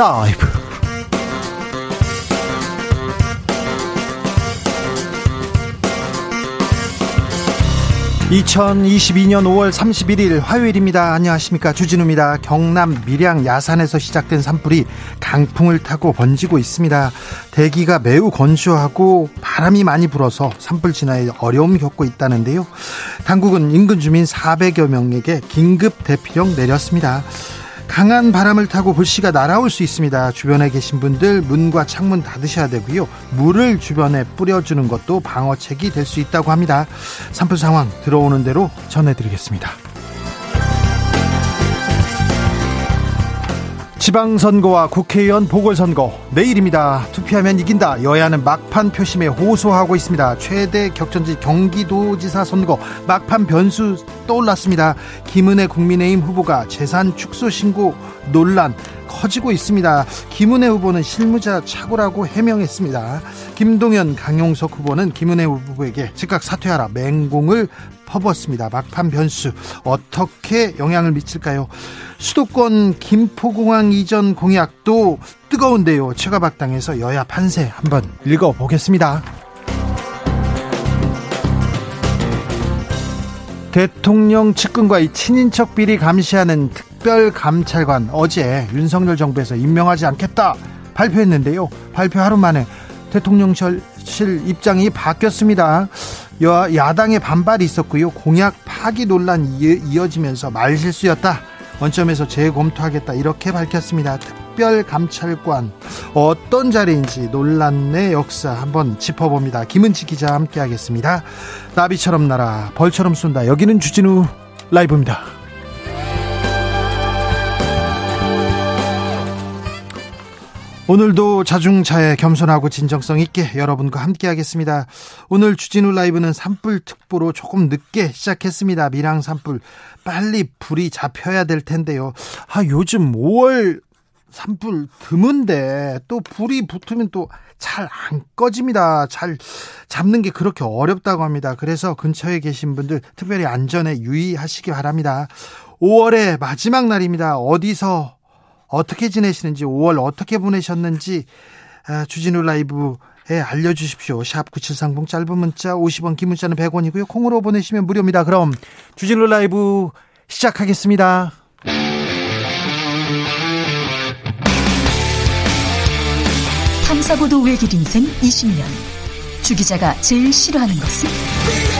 라이브 2022년 5월 31일 화요일입니다. 안녕하십니까. 주진우입니다. 경남 밀양 야산에서 시작된 산불이 강풍을 타고 번지고 있습니다. 대기가 매우 건조하고 바람이 많이 불어서 산불 진화에 어려움 겪고 있다는데요. 당국은 인근 주민 400여 명에게 긴급 대피령 내렸습니다. 강한 바람을 타고 불씨가 날아올 수 있습니다. 주변에 계신 분들 문과 창문 닫으셔야 되고요. 물을 주변에 뿌려주는 것도 방어책이 될 수 있다고 합니다. 산불 상황 들어오는 대로 전해드리겠습니다. 지방선거와 국회의원 보궐선거 내일입니다. 투표하면 이긴다. 여야는 막판 표심에 호소하고 있습니다. 최대 격전지 경기도지사 선거 막판 변수 떠올랐습니다. 김은혜 국민의힘 후보가 재산 축소 신고 논란 커지고 있습니다. 김은혜 후보는 실무자 착오라고 해명했습니다. 김동연 강용석 후보는 김은혜 후보에게 즉각 사퇴하라 맹공을 퍼붓습니다. 막판 변수 어떻게 영향을 미칠까요? 수도권 김포공항 이전 공약도 뜨거운데요. 최가박당에서 여야 판세 한번 읽어보겠습니다. 대통령 측근과 이 친인척 비리 감시하는 특별 감찰관 어제 윤석열 정부에서 임명하지 않겠다 발표했는데요. 발표 하루 만에 대통령실 입장이 바뀌었습니다. 여, 야당의 반발이 있었고요. 공약 파기 논란이 이어지면서 말실수였다. 원점에서 재검토하겠다 이렇게 밝혔습니다. 특별감찰관 어떤 자리인지 논란의 역사 한번 짚어봅니다. 김은지 기자 함께하겠습니다. 나비처럼 날아 벌처럼 쏜다. 여기는 주진우 라이브입니다. 오늘도 자중차에 겸손하고 진정성 있게 여러분과 함께하겠습니다. 오늘 주진우 라이브는 산불 특보로 조금 늦게 시작했습니다. 밀양 산불 빨리 불이 잡혀야 될 텐데요. 아 요즘 5월 산불 드문데 또 불이 붙으면 또 잘 안 꺼집니다. 잘 잡는 게 그렇게 어렵다고 합니다. 그래서 근처에 계신 분들 특별히 안전에 유의하시기 바랍니다. 5월의 마지막 날입니다. 어디서 어떻게 지내시는지 5월 어떻게 보내셨는지 아, 주진우 라이브 에 알려주십시오. 샵 9730 짧은 문자 50원 긴 문자는 100원이고요. 콩으로 보내시면 무료입니다. 그럼 주진우 라이브 시작하겠습니다. 탐사보도 외길 인생 20년 주 기자가 제일 싫어하는 것은?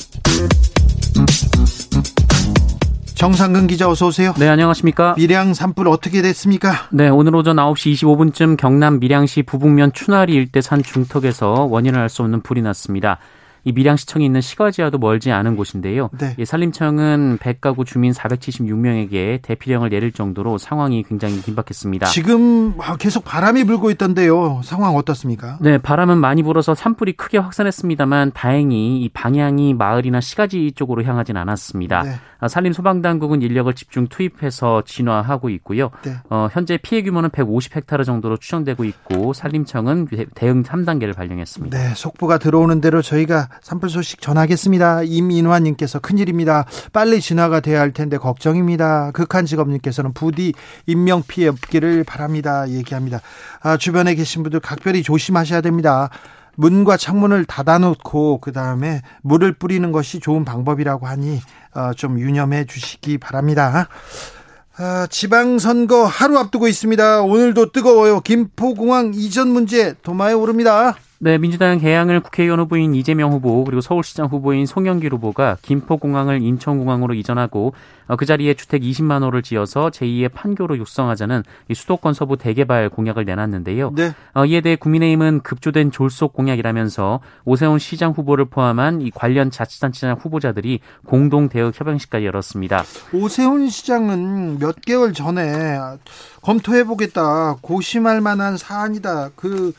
정상근 기자 어서 오세요. 네, 안녕하십니까? 밀양 산불 어떻게 됐습니까? 네, 오늘 오전 9시 25분쯤 경남 밀양시 부북면 추나리 일대 산 중턱에서 원인을 알 수 없는 불이 났습니다. 이 밀양시청이 있는 시가지와도 멀지 않은 곳인데요. 네. 예, 산림청은 100가구 주민 476명에게 대피령을 내릴 정도로 상황이 굉장히 긴박했습니다. 지금 계속 바람이 불고 있던데요. 상황 어떻습니까? 네, 바람은 많이 불어서 산불이 크게 확산했습니다만 다행히 이 방향이 마을이나 시가지 쪽으로 향하진 않았습니다. 네. 아, 산림 소방당국은 인력을 집중 투입해서 진화하고 있고요. 네. 어, 현재 피해 규모는 150헥타르 정도로 추정되고 있고 산림청은 대응 3단계를 발령했습니다. 네, 속보가 들어오는 대로 저희가 산불 소식 전하겠습니다. 임인환님께서 큰일입니다. 빨리 진화가 돼야 할 텐데 걱정입니다. 극한 직업님께서는 부디 인명 피해 없기를 바랍니다. 얘기합니다. 아, 주변에 계신 분들 각별히 조심하셔야 됩니다. 문과 창문을 닫아놓고 그 다음에 물을 뿌리는 것이 좋은 방법이라고 하니 어, 좀 유념해 주시기 바랍니다. 아, 지방선거 하루 앞두고 있습니다. 오늘도 뜨거워요. 김포공항 이전 문제 도마에 오릅니다. 네, 민주당 개항을 국회의원 후보인 이재명 후보 그리고 서울시장 후보인 송영길 후보가 김포공항을 인천공항으로 이전하고 어, 그 자리에 주택 20만 호를 지어서 제2의 판교로 육성하자는 수도권 서부 대개발 공약을 내놨는데요. 네. 어, 이에 대해 국민의힘은 급조된 졸속 공약이라면서 오세훈 시장 후보를 포함한 이 관련 자치단체장 후보자들이 공동 대응 협약식까지 열었습니다. 오세훈 시장은 몇 개월 전에 검토해 보겠다 고심할 만한 사안이다 그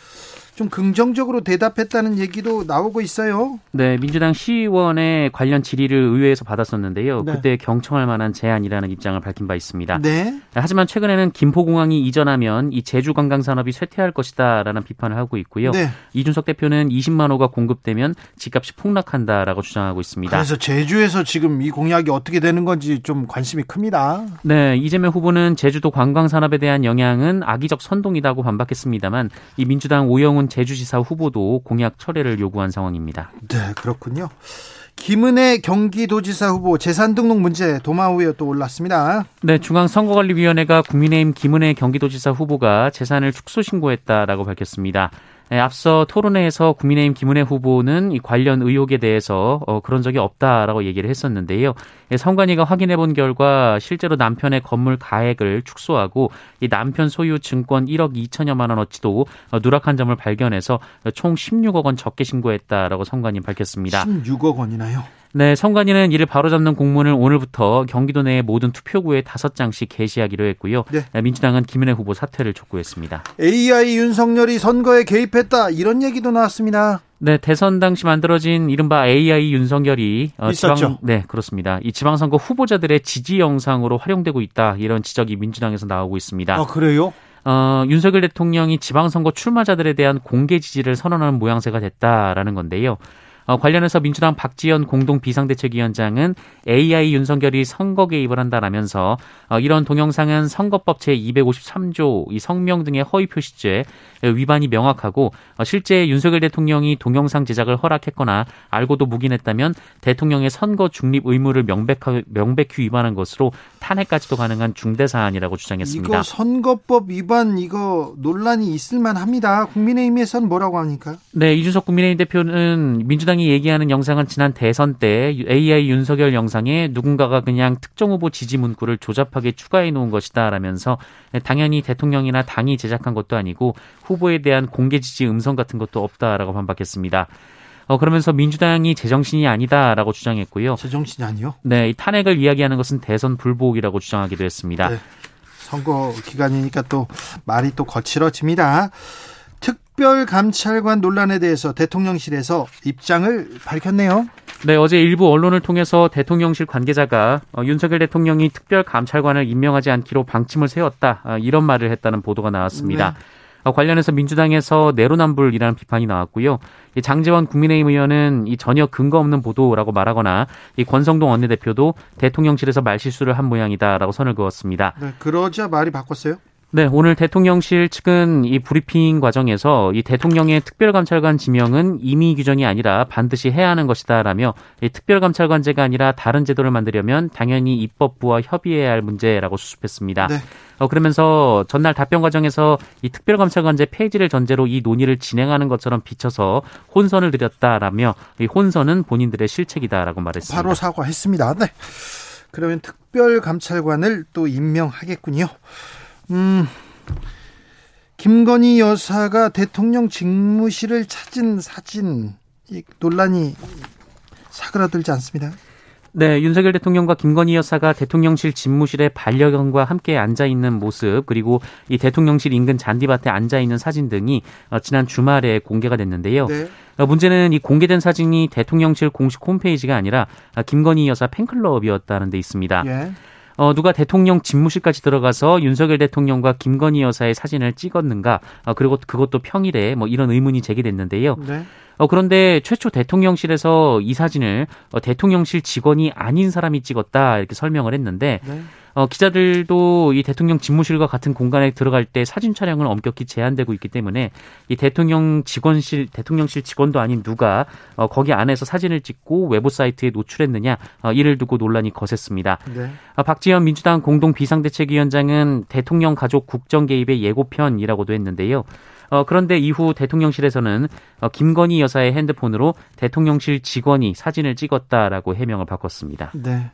좀 긍정적으로 대답했다는 얘기도 나오고 있어요. 네, 민주당 시의원의 관련 질의를 의회에서 받았었는데요. 네. 그때 경청할 만한 제안이라는 입장을 밝힌 바 있습니다. 네. 하지만 최근에는 김포공항이 이전하면 이 제주 관광 산업이 쇠퇴할 것이다라는 비판을 하고 있고요. 네. 이준석 대표는 20만 호가 공급되면 집값이 폭락한다라고 주장하고 있습니다. 그래서 제주에서 지금 이 공약이 어떻게 되는 건지 좀 관심이 큽니다. 네, 이재명 후보는 제주도 관광 산업에 대한 영향은 악의적 선동이라고 반박했습니다만 이 민주당 오영훈 제주지사 후보도 공약 철회를 요구한 상황입니다. 네, 그렇군요. 김은혜 경기도지사 후보 재산 등록 문제 도마 위에 또 올랐습니다. 네, 중앙선거관리위원회가 국민의힘 김은혜 경기도지사 후보가 재산을 축소 신고했다라고 밝혔습니다. 네, 앞서 토론회에서 국민의힘 김은혜 후보는 이 관련 의혹에 대해서 어, 그런 적이 없다라고 얘기를 했었는데요. 예, 선관위가 확인해 본 결과 실제로 남편의 건물 가액을 축소하고 이 남편 소유 증권 1억 2천여만 원어치도 어, 누락한 점을 발견해서 총 16억 원 적게 신고했다라고 선관위 밝혔습니다. 16억 원이나요? 네, 선관위는 이를 바로잡는 공문을 오늘부터 경기도 내 모든 투표구에 다섯 장씩 게시하기로 했고요. 네. 민주당은 김은혜 후보 사퇴를 촉구했습니다. AI 윤석열이 선거에 개입했다 이런 얘기도 나왔습니다. 네, 대선 당시 만들어진 이른바 AI 윤석열이 어, 있었죠. 지방, 네, 그렇습니다. 이 지방선거 후보자들의 지지 영상으로 활용되고 있다 이런 지적이 민주당에서 나오고 있습니다. 아 그래요? 어, 윤석열 대통령이 지방선거 출마자들에 대한 공개 지지를 선언하는 모양새가 됐다라는 건데요. 어, 관련해서 민주당 박지원 공동 비상대책위원장은 AI 윤석열이 선거 개입을 한다라면서 어, 이런 동영상은 선거법 제 253조 이 성명 등의 허위 표시죄 위반이 명확하고 어, 실제 윤석열 대통령이 동영상 제작을 허락했거나 알고도 묵인했다면 대통령의 선거 중립 의무를 명백하, 명백히 위반한 것으로 탄핵까지도 가능한 중대 사안이라고 주장했습니다. 이거 선거법 위반 이거 논란이 있을 만합니다. 국민의힘에서는 뭐라고 합니까? 네, 이준석 국민의힘 대표는 민주당이 얘기하는 영상은 지난 대선 때 AI 윤석열 영상에 누군가가 그냥 특정 후보 지지 문구를 조잡하게 추가해 놓은 것이다 라면서 당연히 대통령이나 당이 제작한 것도 아니고 후보에 대한 공개 지지 음성 같은 것도 없다라고 반박했습니다. 어, 그러면서 민주당이 제정신이 아니다라고 주장했고요. 제정신이 아니요. 네, 이 탄핵을 이야기하는 것은 대선 불복이라고 주장하기도 했습니다. 네. 선거 기간이니까 또 말이 또 거칠어집니다. 특별감찰관 논란에 대해서 대통령실에서 입장을 밝혔네요. 네, 어제 일부 언론을 통해서 대통령실 관계자가 어, 윤석열 대통령이 특별 감찰관을 임명하지 않기로 방침을 세웠다 어, 이런 말을 했다는 보도가 나왔습니다. 어, 관련해서 민주당에서 내로남불이라는 비판이 나왔고요. 이 장재원 국민의힘 의원은 이 전혀 근거 없는 보도라고 말하거나 이 권성동 원내대표도 대통령실에서 말실수를 한 모양이다라고 선을 그었습니다. 네, 그러자 말이 바꿨어요. 네, 오늘 대통령실 측은 이 브리핑 과정에서 이 대통령의 특별감찰관 지명은 임의 규정이 아니라 반드시 해야 하는 것이다라며 이 특별감찰관제가 아니라 다른 제도를 만들려면 당연히 입법부와 협의해야 할 문제라고 수습했습니다. 네. 어, 그러면서 전날 답변 과정에서 이 특별감찰관제 폐지를 전제로 이 논의를 진행하는 것처럼 비춰서 혼선을 드렸다라며 이 혼선은 본인들의 실책이다라고 말했습니다. 바로 사과했습니다. 네. 그러면 특별감찰관을 또 임명하겠군요. 음, 김건희 여사가 대통령 직무실을 찾은 사진 이 논란이 사그라들지 않습니다. 네, 윤석열 대통령과 김건희 여사가 대통령실 집무실에 반려견과 함께 앉아 있는 모습 그리고 이 대통령실 인근 잔디밭에 앉아 있는 사진 등이 어, 지난 주말에 공개가 됐는데요. 네. 어, 문제는 이 공개된 사진이 대통령실 공식 홈페이지가 아니라 아, 김건희 여사 팬클럽이었다는 데 있습니다. 예. 어, 누가 대통령 집무실까지 들어가서 윤석열 대통령과 김건희 여사의 사진을 찍었는가? 어, 그리고 그것도 평일에 뭐 이런 의문이 제기됐는데요. 네. 어, 그런데 최초 대통령실에서 이 사진을 어, 대통령실 직원이 아닌 사람이 찍었다 이렇게 설명을 했는데 네. 어, 기자들도 이 대통령 집무실과 같은 공간에 들어갈 때 사진 촬영은 엄격히 제한되고 있기 때문에 이 대통령 직원실 대통령실 직원도 아닌 누가 어, 거기 안에서 사진을 찍고 외부 사이트에 노출했느냐 어, 이를 두고 논란이 거셌습니다. 네. 아, 박지원 민주당 공동 비상대책위원장은 대통령 가족 국정 개입의 예고편이라고도 했는데요. 어, 그런데 이후 대통령실에서는 어, 김건희 여사의 핸드폰으로 대통령실 직원이 사진을 찍었다라고 해명을 바꿨습니다. 네.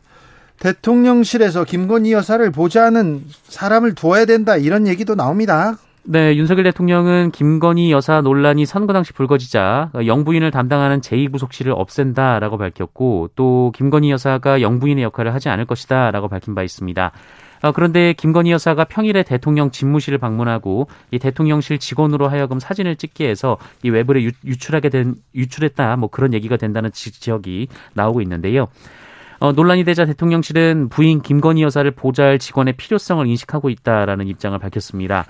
대통령실에서 김건희 여사를 보좌하는 사람을 두어야 된다 이런 얘기도 나옵니다. 네, 윤석열 대통령은 김건희 여사 논란이 선거 당시 불거지자 영부인을 담당하는 제2부속실을 없앤다라고 밝혔고 또 김건희 여사가 영부인의 역할을 하지 않을 것이다라고 밝힌 바 있습니다. 어, 그런데 김건희 여사가 평일에 대통령 집무실을 방문하고 이 대통령실 직원으로 하여금 사진을 찍게 해서 이 외부에 유, 유출하게 된 유출했다 뭐 그런 얘기가 된다는 지적이 나오고 있는데요. 어, 논란이 되자 대통령실은 부인 김건희 여사를 보좌할 직원의 필요성을 인식하고 있다라는 입장을 밝혔습니다.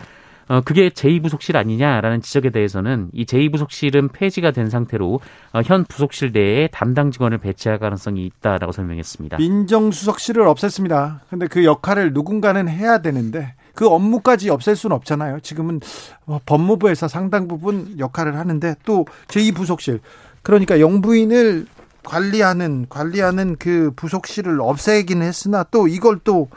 어, 그게 제2부속실 아니냐라는 지적에 대해서는 이 제2부속실은 폐지가 된 상태로 어, 현 부속실 내에 담당 직원을 배치할 가능성이 있다라고 설명했습니다. 민정수석실을 없앴습니다. 근데 그 역할을 누군가는 해야 되는데 그 업무까지 없앨 수는 없잖아요. 지금은 어, 법무부에서 상당 부분 역할을 하는데 또 제2부속실 그러니까 영부인을 관리하는 관리하는 그 부속실을 없애긴 했으나 또 이걸 또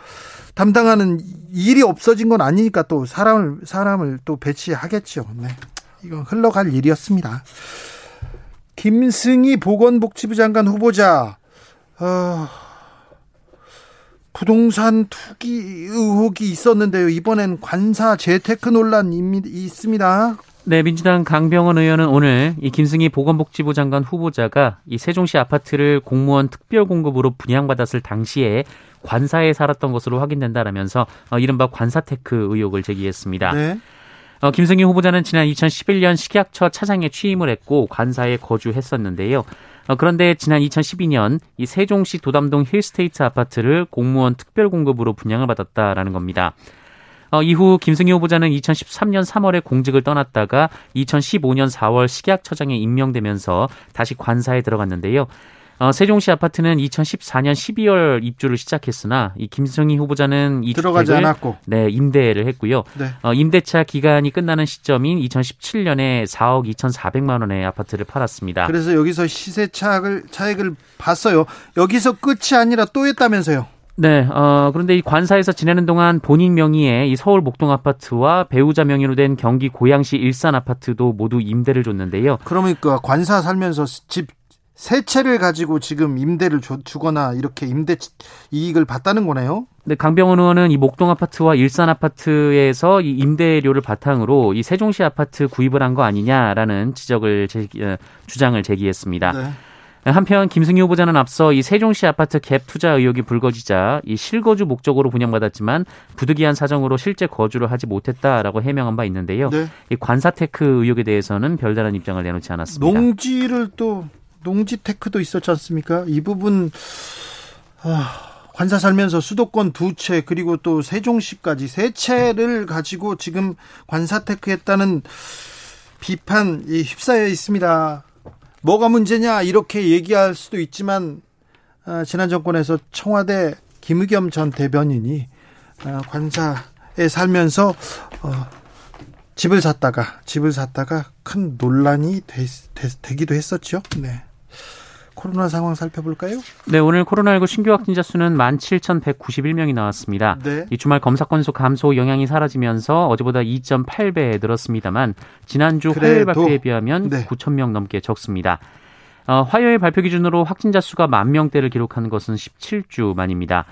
담당하는 일이 없어진 건 아니니까 또 사람을 사람을 또 배치하겠죠. 네. 이건 흘러갈 일이었습니다. 김승희 보건복지부 장관 후보자 어, 부동산 투기 의혹이 있었는데요. 이번엔 관사 재테크 논란이 있습니다. 네, 민주당 강병원 의원은 오늘 이 김승희 보건복지부 장관 후보자가 이 세종시 아파트를 공무원 특별 공급으로 분양받았을 당시에 관사에 살았던 것으로 확인된다라면서 어, 이른바 관사테크 의혹을 제기했습니다. 네. 어, 김승희 후보자는 지난 2011년 식약처 차장에 취임을 했고 관사에 거주했었는데요. 어, 그런데 지난 2012년 이 세종시 도담동 힐스테이트 아파트를 공무원 특별 공급으로 분양을 받았다라는 겁니다. 어, 이후 김승희 후보자는 2013년 3월에 공직을 떠났다가 2015년 4월 식약처장에 임명되면서 다시 관사에 들어갔는데요. 어, 세종시 아파트는 2014년 12월 입주를 시작했으나 이 김승희 후보자는 이 들어가지 않았고 네 임대를 했고요. 네. 어, 임대차 기간이 끝나는 시점인 2017년에 4억 2,400만 원의 아파트를 팔았습니다. 그래서 여기서 시세 차익을 차익을 봤어요. 여기서 끝이 아니라 또 했다면서요. 네, 어, 그런데 이 관사에서 지내는 동안 본인 명의의 이 서울 목동 아파트와 배우자 명의로 된 경기 고양시 일산 아파트도 모두 임대를 줬는데요. 그러니까 관사 살면서 집 세 채를 가지고 지금 임대를 줘, 주거나 이렇게 임대 이익을 봤다는 거네요. 네, 강병원 의원은 이 목동 아파트와 일산 아파트에서 이 임대료를 바탕으로 이 세종시 아파트 구입을 한 거 아니냐라는 지적을 제기, 어, 주장을 제기했습니다. 네. 한편 김승희 후보자는 앞서 이 세종시 아파트 갭 투자 의혹이 불거지자 이 실거주 목적으로 분양받았지만 부득이한 사정으로 실제 거주를 하지 못했다라고 해명한 바 있는데요. 네. 이 관사테크 의혹에 대해서는 별다른 입장을 내놓지 않았습니다. 농지를 또 농지 테크도 있었지 않습니까? 이 부분 아, 관사 살면서 수도권 두 채 그리고 또 세종시까지 세 채를 가지고 지금 관사 테크했다는 비판 이 휩싸여 있습니다. 뭐가 문제냐 이렇게 얘기할 수도 있지만 어, 지난 정권에서 청와대 김의겸 전 대변인이 어, 관사에 살면서 어, 집을 샀다가 집을 샀다가 큰 논란이 되, 되, 기도 했었죠. 네. 코로나 상황 살펴볼까요? 네, 오늘 코로나19 신규 확진자 수는 17,191명이 나왔습니다. 네. 이 주말 검사 건수 감소 영향이 사라지면서 어제보다 2.8배 늘었습니다만 지난주 화요일 발표에 비하면 네. 9,000명 넘게 적습니다. 어, 화요일 발표 기준으로 확진자 수가 만 명대를 기록하는 것은 17주 만입니다.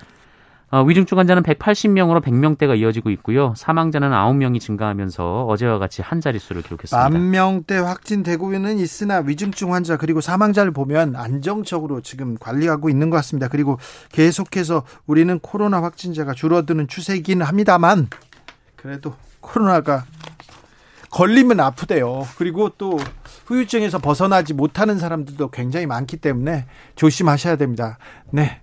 어, 위중증 환자는 180명으로 100명대가 이어지고 있고요. 사망자는 9명이 증가하면서 어제와 같이 한 자릿수를 기록했습니다. 만 명대 확진되고는 있으나 위중증 환자 그리고 사망자를 보면 안정적으로 지금 관리하고 있는 것 같습니다. 그리고 계속해서 우리는 코로나 확진자가 줄어드는 추세이긴 합니다만 그래도 코로나가 걸리면 아프대요. 그리고 또 후유증에서 벗어나지 못하는 사람들도 굉장히 많기 때문에 조심하셔야 됩니다. 네.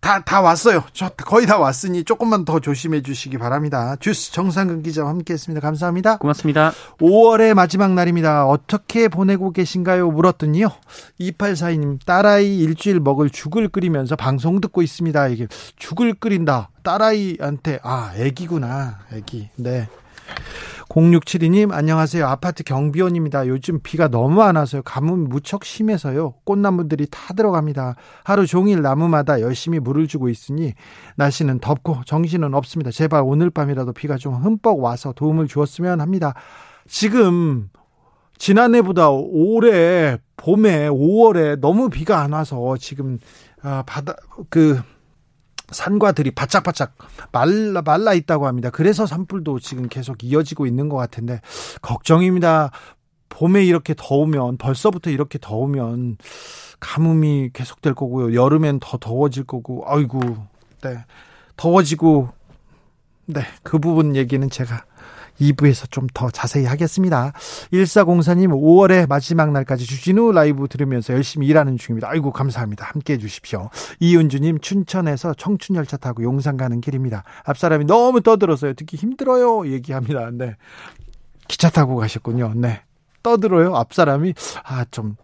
다, 다 왔어요. 저 거의 다 왔으니 조금만 더 조심해 주시기 바랍니다. 주스 정상근 기자와 함께 했습니다. 감사합니다. 고맙습니다. 5월의 마지막 날입니다. 어떻게 보내고 계신가요? 물었더니요. 2842님, 딸아이 일주일 먹을 죽을 끓이면서 방송 듣고 있습니다. 이게 죽을 끓인다. 딸아이한테, 아, 애기구나. 애기. 네. 0672님 안녕하세요. 아파트 경비원입니다. 요즘 비가 너무 안 와서요. 가뭄 무척 심해서요. 꽃나무들이 타 들어갑니다. 하루 종일 나무마다 열심히 물을 주고 있으니 날씨는 덥고 정신은 없습니다. 제발 오늘 밤이라도 비가 좀 흠뻑 와서 도움을 주었으면 합니다. 지금 지난해보다 올해 봄에 5월에 너무 비가 안 와서 지금 아, 바다 그 산과 들이 바짝바짝 말라 말라 있다고 합니다. 그래서 산불도 지금 계속 이어지고 있는 것 같은데 걱정입니다. 봄에 이렇게 더우면 벌써부터 이렇게 더우면 가뭄이 계속될 거고요. 여름엔 더 더워질 거고. 아이고. 네. 더워지고 네, 그 부분 얘기는 제가 2부에서 좀 더 자세히 하겠습니다. 1404님 5월의 마지막 날까지 주진우 라이브 들으면서 열심히 일하는 중입니다. 아이고 감사합니다. 함께 해 주십시오. 이은주님 춘천에서 청춘열차 타고 용산 가는 길입니다. 앞사람이 너무 떠들어서요. 듣기 힘들어요. 얘기합니다. 네. 기차 타고 가셨군요. 네. 떠들어요. 앞사람이 아 좀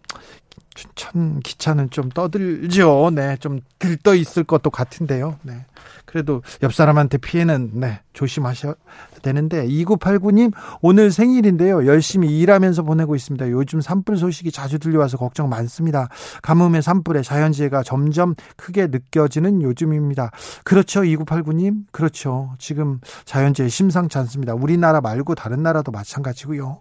춘천 기차는 좀 떠들죠. 네. 좀 들떠 있을 것도 같은데요. 네. 그래도 옆 사람한테 피해는 네, 조심하셔야 되는데 2989님 오늘 생일인데요. 열심히 일하면서 보내고 있습니다. 요즘 산불 소식이 자주 들려와서 걱정 많습니다. 가뭄의 산불에 자연재해가 점점 크게 느껴지는 요즘입니다. 그렇죠. 2989님. 그렇죠. 지금 자연재해 심상치 않습니다. 우리나라 말고 다른 나라도 마찬가지고요.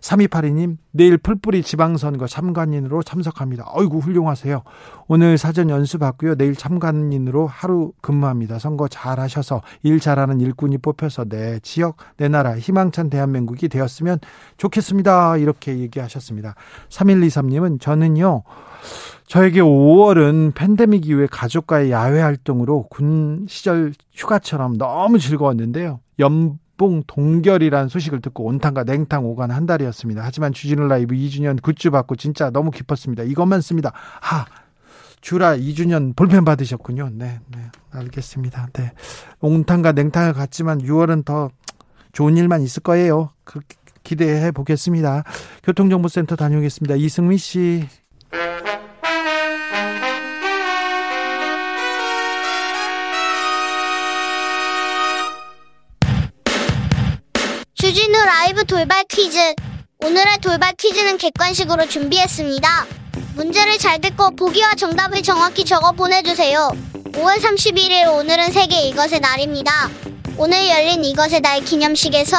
3282님, 내일 풀뿌리 지방선거 참관인으로 참석합니다. 어이구, 훌륭하세요. 오늘 사전 연수받고요. 내일 참관인으로 하루 근무합니다. 선거 잘 하셔서 일 잘하는 일꾼이 뽑혀서 내 지역, 내 나라 희망찬 대한민국이 되었으면 좋겠습니다. 이렇게 얘기하셨습니다. 3123님은 저는요, 저에게 5월은 팬데믹 이후에 가족과의 야외 활동으로 군 시절 휴가처럼 너무 즐거웠는데요. 연봉 동결이라는 소식을 듣고 온탕과 냉탕 오간 한 달이었습니다. 하지만 주진우 라이브 2주년 굿즈 받고 진짜 너무 기뻤습니다. 이것만 씁니다. 하 주라 2주년 볼펜 받으셨군요. 네, 네, 알겠습니다. 네, 온탕과 냉탕을 갔지만 6월은 더 좋은 일만 있을 거예요. 그 기대해 보겠습니다. 교통정보센터 다녀오겠습니다. 이승미 씨. 라이브 돌발 퀴즈. 오늘의 돌발 퀴즈는 객관식으로 준비했습니다. 문제를 잘 듣고 보기와 정답을 정확히 적어 보내주세요. 5월 31일 오늘은 세계 이것의 날입니다. 오늘 열린 이것의 날 기념식에서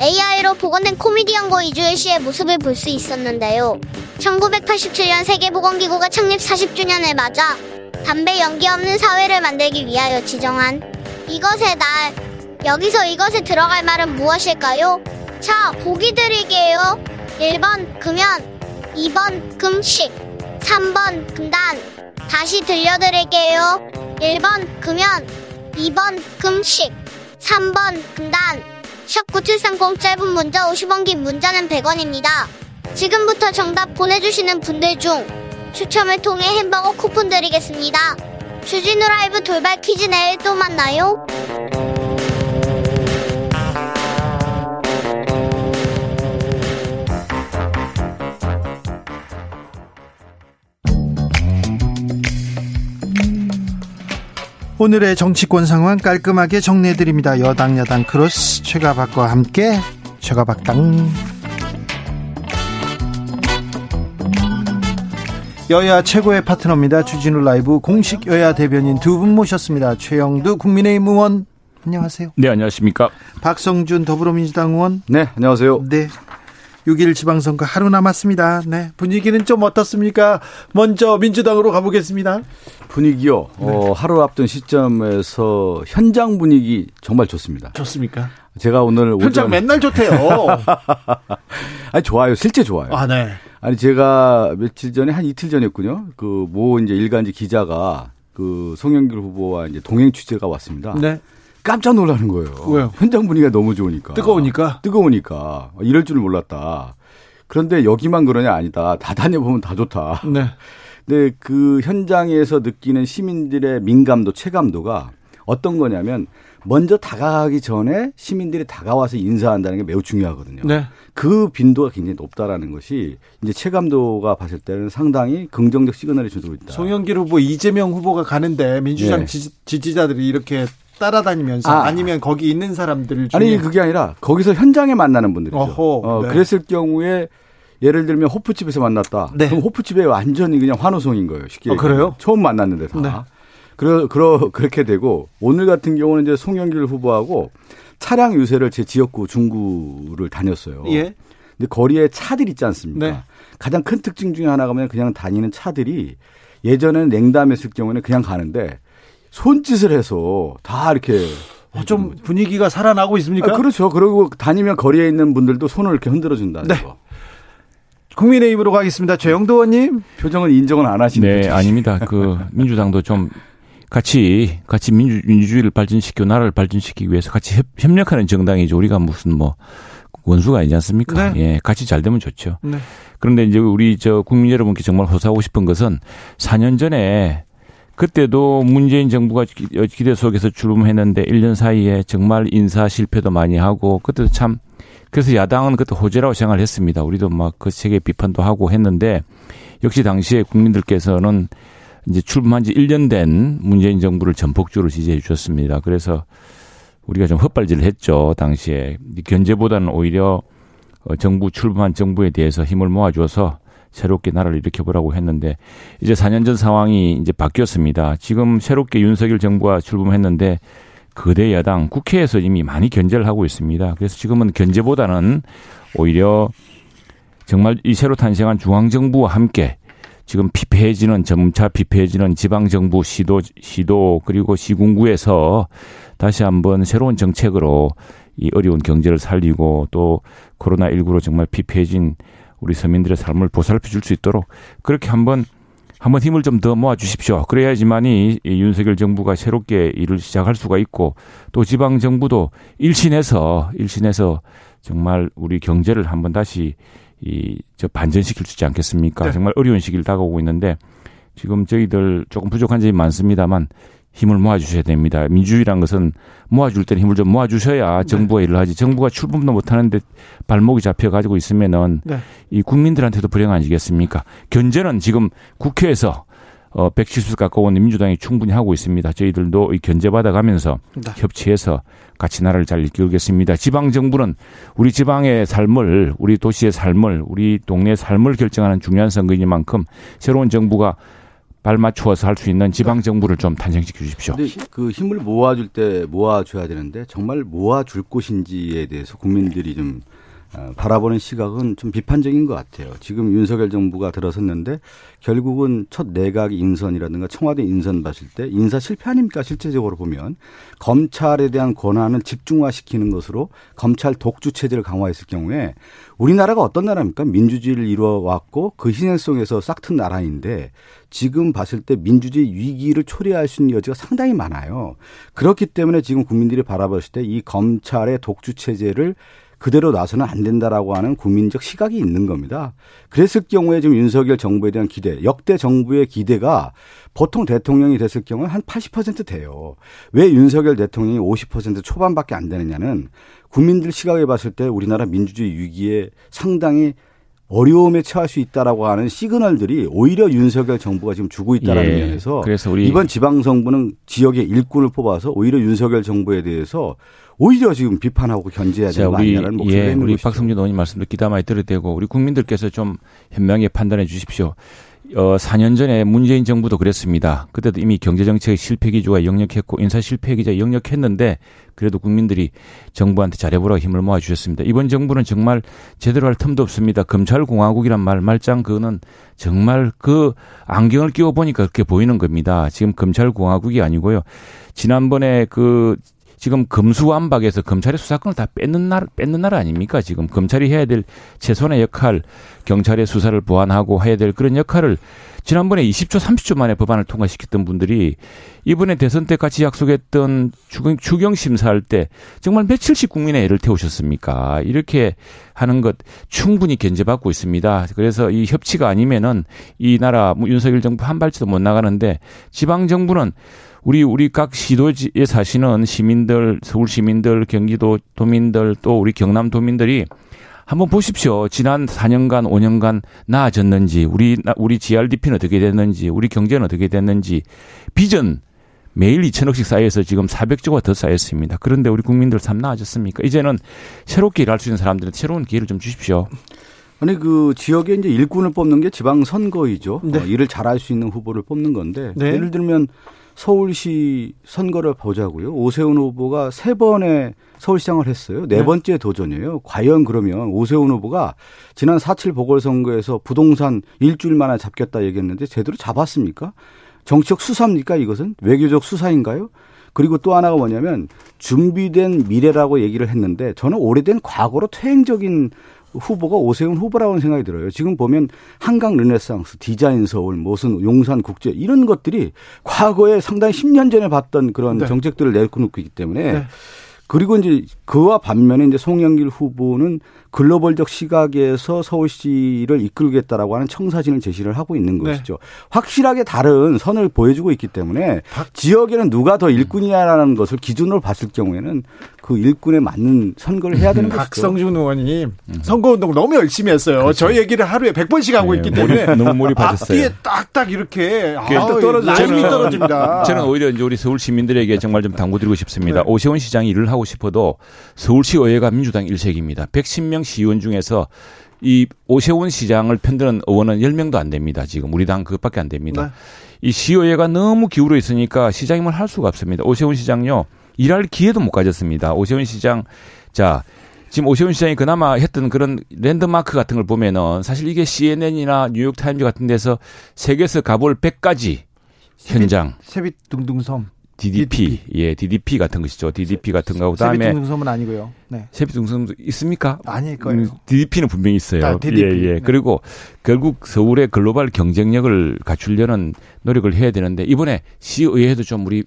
AI로 복원된 코미디 연고 이주일 씨의 모습을 볼 수 있었는데요. 1987년 세계보건기구가 창립 40주년을 맞아 담배 연기 없는 사회를 만들기 위하여 지정한 이것의 날. 여기서 이것에 들어갈 말은 무엇일까요? 자, 보기 드릴게요. 1번 금연, 2번 금식, 3번 금단. 다시 들려드릴게요. 1번 금연, 2번 금식, 3번 금단. 샵9730 짧은 문자 50원 긴 문자는 100원입니다. 지금부터 정답 보내주시는 분들 중 추첨을 통해 햄버거 쿠폰 드리겠습니다. 주진우 라이브 돌발 퀴즈 내일 또 만나요. 오늘의 정치권 상황 깔끔하게 정리해드립니다. 여당 야당 크로스 최가박과 함께 최가박당 여야 최고의 파트너입니다. 주진우 라이브 공식 여야 대변인 두 분 모셨습니다. 최영두 국민의힘 의원 안녕하세요. 네, 안녕하십니까. 박성준 더불어민주당 의원 네, 안녕하세요. 네. 6일 지방선거 하루 남았습니다. 네. 분위기는 좀 어떻습니까? 먼저 민주당으로 가보겠습니다. 분위기요. 네. 어, 하루 앞둔 시점에서 현장 분위기 정말 좋습니다. 좋습니까? 제가 오늘 현장 오전... 맨날 좋대요. 아니 좋아요. 실제 좋아요. 아, 네. 아니 제가 며칠 전에 한 이틀 전이었군요. 그모 이제 일간지 기자가 그 송영길 후보와 이제 동행 취재가 왔습니다. 네. 깜짝 놀라는 거예요. 왜요? 현장 분위기가 너무 좋으니까. 뜨거우니까? 뜨거우니까. 이럴 줄 몰랐다. 그런데 여기만 그러냐 아니다. 다 다녀보면 다 좋다. 네. 근데 그 현장에서 느끼는 시민들의 민감도, 체감도가 어떤 거냐면 먼저 다가가기 전에 시민들이 다가와서 인사한다는 게 매우 중요하거든요. 네. 그 빈도가 굉장히 높다라는 것이 이제 체감도가 봤을 때는 상당히 긍정적 시그널을 주고 있다. 송영길 후보, 이재명 후보가 가는데 민주당 네. 지지, 자들이 이렇게 따라다니면서 아. 니면 거기 있는 사람들 중에 아니 그게 아니라 거기서 현장에 만나는 분들이죠. 어허, 어, 네. 그랬을 경우에 예를 들면 호프집에서 만났다. 네. 그럼 호프집에 완전히 그냥 환호성인 거예요. 쉽게. 어, 그래요? 처음 만났는데 다. 네. 그러, 그러, 그렇게 되고 오늘 같은 경우는 이제 송영길 후보하고 차량 유세를 제 지역구 중구를 다녔어요. 예. 근데 거리에 차들 있지 않습니까? 네. 가장 큰 특징 중에 하나가 뭐냐면 그냥 다니는 차들이 예전에는 냉담했을 경우에는 그냥 가는데 손짓을 해서 다 이렇게 어, 좀 분위기가 살아나고 있습니까? 아, 그렇죠. 그리고 다니면 거리에 있는 분들도 손을 이렇게 흔들어 준다는 네. 거. 국민의힘으로 가겠습니다. 최영도 의원님. 표정은 인정은 안 하시네요. 네, 아닙니다. 그 민주당도 좀 같이 같이 민주 민주주의를 발전시키고 나라를 발전시키기 위해서 같이 협, 협력하는 정당이죠. 우리가 무슨 뭐 원수가 아니지 않습니까? 네. 예, 같이 잘 되면 좋죠. 네. 그런데 이제 우리 저 국민 여러분께 정말 호소하고 싶은 것은 4년 전에 그때도 문재인 정부가 기- 기대 속에서 출범했는데 1년 사이에 정말 인사 실패도 많이 하고 그때도 참 그래서 야당은 그때 호재라고 생각을 했습니다. 우리도 막 그 세계 비판도 하고 했는데 역시 당시에 국민들께서는 이제 출범한 지 1년 된 문재인 정부를 전폭적으로 지지해 주셨습니다. 그래서 우리가 좀 헛발질을 했죠. 당시에 견제보다는 오히려 어, 정부 출범한 정부에 대해서 힘을 모아줘서 새롭게 나라를 일으켜보라고 했는데 이제 4년 전 상황이 이제 바뀌었습니다. 지금 새롭게 윤석열 정부가 출범했는데 거대 야당 국회에서 이미 많이 견제를 하고 있습니다. 그래서 지금은 견제보다는 오히려 정말 이 새로 탄생한 중앙정부와 함께 지금 피폐해지는 점차 피폐해지는 지방정부 시도 시도 그리고 시군구에서 다시 한번 새로운 정책으로 이 어려운 경제를 살리고 또 코로나19로 정말 피폐해진 우리 서민들의 삶을 보살펴 줄 수 있도록 그렇게 한번 한번 힘을 좀 더 모아 주십시오. 그래야지만이 이 윤석열 정부가 새롭게 일을 시작할 수가 있고 또 지방 정부도 일신해서 일신해서 정말 우리 경제를 한번 다시 이 저 반전시킬 수 있지 않겠습니까? 네. 정말 어려운 시기를 다가오고 있는데 지금 저희들 조금 부족한 점이 많습니다만 힘을 모아주셔야 됩니다. 민주주의란 것은 모아줄 때는 힘을 좀 네. 모아주셔야 정부가 일을 하지. 정부가 출범도 못하는데 발목이 잡혀가지고 있으면은 네. 이 국민들한테도 불행 아니겠습니까? 견제는 지금 국회에서 어 170석 가까운 민주당이 충분히 하고 있습니다. 저희들도 이 견제받아 가면서 네. 협치해서 같이 나라를 잘 이끌겠습니다. 지방 정부는 우리 지방의 삶을 우리 도시의 삶을 우리 동네의 삶을 결정하는 중요한 선거이니만큼 새로운 정부가 발맞추어서 할 수 있는 지방 정부를 좀 탄생시켜 주십시오. 그 힘을 모아줄 때 모아줘야 되는데 정말 모아줄 곳인지에 대해서 국민들이 좀 어, 바라보는 시각은 좀 비판적인 것 같아요. 지금 윤석열 정부가 들어섰는데 결국은 첫 내각 인선이라든가 청와대 인선 봤을 때 인사 실패 아닙니까? 실제적으로 보면 검찰에 대한 권한을 집중화시키는 것으로 검찰 독주 체제를 강화했을 경우에 우리나라가 어떤 나라입니까? 민주주의를 이루어왔고 그 희생 속에서 싹튼 나라인데 지금 봤을 때 민주주의 위기를 초래할 수 있는 여지가 상당히 많아요. 그렇기 때문에 지금 국민들이 바라봤을 때 이 검찰의 독주 체제를 그대로 놔서는 안 된다라고 하는 국민적 시각이 있는 겁니다. 그랬을 경우에 지금 윤석열 정부에 대한 기대, 역대 정부의 기대가 보통 대통령이 됐을 경우에 한 80% 돼요. 왜 윤석열 대통령이 50% 초반밖에 안 되느냐는 국민들 시각에 봤을 때 우리나라 민주주의 위기에 상당히 어려움에 처할 수 있다라고 하는 시그널들이 오히려 윤석열 정부가 지금 주고 있다라는 예, 면에서 이번 지방 정부는 지역의 일꾼을 뽑아서 오히려 윤석열 정부에 대해서 오히려 지금 비판하고 견제해야 자, 되는 거 아니냐는 목소리가 예, 있는 우리 것이죠. 박성준 의원님 말씀도 기다마에 들어대고 우리 국민들께서 좀 현명하게 판단해 주십시오. 어, 4년 전에 문재인 정부도 그랬습니다. 그때도 이미 경제정책 실패 기조가 역력했고 인사 실패 기조가 역력했는데 그래도 국민들이 정부한테 잘해보라고 힘을 모아주셨습니다. 이번 정부는 정말 제대로 할 틈도 없습니다. 검찰공화국이란 말, 말짱 그거는 정말 그 안경을 끼워 보니까 그렇게 보이는 겁니다. 지금 검찰공화국이 아니고요. 지난번에 그 지금 검수완박에서 검찰의 수사권을 다 뺏는 나라, 뺏는 나라 아닙니까? 지금 검찰이 해야 될 최소한의 역할, 경찰의 수사를 보완하고 해야 될 그런 역할을 지난번에 20초, 30초 만에 법안을 통과시켰던 분들이 이번에 대선 때 같이 약속했던 추경, 추경 심사할 때 정말 며칠씩 국민의 애를 태우셨습니까? 이렇게 하는 것 충분히 견제받고 있습니다. 그래서 이 협치가 아니면은 이 나라 뭐 윤석열 정부 한 발치도 못 나가는데 지방 정부는 우리 우리 각 시도에 사시는 시민들, 서울 시민들, 경기도 도민들 또 우리 경남 도민들이 한번 보십시오. 지난 4년간, 5년간 나아졌는지, 우리 우리 GRDP는 어떻게 됐는지, 우리 경제는 어떻게 됐는지 비전 매일 2천억씩 쌓여서 지금 400조가 더 쌓였습니다. 그런데 우리 국민들 삶 나아졌습니까? 이제는 새롭게 일할 수 있는 사람들한테 새로운 기회를 좀 주십시오. 아니 그 지역에 이제 일꾼을 뽑는 게 지방 선거이죠. 네. 어, 일을 잘할 수 있는 후보를 뽑는 건데 네. 예를 들면 서울시 선거를 보자고요. 오세훈 후보가 세 번의 서울시장을 했어요. 네 네. 번째 도전이에요. 과연 그러면 오세훈 후보가 지난 4.7 보궐선거에서 부동산 일주일 만에 잡겠다 얘기했는데 제대로 잡았습니까? 정치적 수사입니까 이것은? 외교적 수사인가요? 그리고 또 하나가 뭐냐면 준비된 미래라고 얘기를 했는데 저는 오래된 과거로 퇴행적인 후보가 오세훈 후보라고 는 생각이 들어요. 지금 보면 한강 르네상스, 디자인 서울, 무슨 용산 국제 이런 것들이 과거에 상당히 10년 전에 봤던 그런 네. 정책들을 내놓고 있기 때문에 네. 그리고 이제 그와 반면에 이제 송영길 후보는 글로벌적 시각에서 서울시를 이끌겠다라고 하는 청사진을 제시를 하고 있는 네. 것이죠. 확실하게 다른 선을 보여주고 있기 때문에 지역에는 누가 더 일꾼이냐라는 것을 기준으로 봤을 경우에는 그 일꾼에 맞는 선거를 해야 되는 것이죠. 박성준 의원님 선거운동 너무 열심히 했어요. 저희 얘기를 하루에 100번씩 하고 네, 있기 때문에 몰입- 너무 몰입하셨어요. 앞뒤에 딱딱 이렇게 아. 라임이 저는- 떨어집니다. 저는 오히려 이제 우리 서울 시민들에게 정말 좀 당부드리고 싶습니다. 네. 오세훈 시장이 일을 하고 싶어도 서울시 의회가 민주당 일색입니다. 110명 시의원 중에서 이 오세훈 시장을 편드는 의원은 10명도 안 됩니다. 지금 우리 당 그것밖에 안 됩니다. 네. 이 시의회가 너무 기울어 있으니까 시장님을 할 수가 없습니다. 오세훈 시장요 일할 기회도 못 가졌습니다. 오세훈 시장 자 지금 오세훈 시장이 그나마 했던 그런 랜드마크 같은 걸 보면은 사실 이게 CNN이나 뉴욕 타임즈 같은 데서 세계에서 가볼 100가지 현장 세빛 둥둥섬. DDP 예 DDP 같은 것이죠. DDP 같은 거고 그다음에 둥둥섬은 아니고요. 네. 세빛둥성도 있습니까? 아닐 거예요. DDP는 분명히 있어요. 아, DDP. 예, 예. 네. 그리고 결국 서울의 글로벌 경쟁력을 갖추려는 노력을 해야 되는데 이번에 시의회도 좀 우리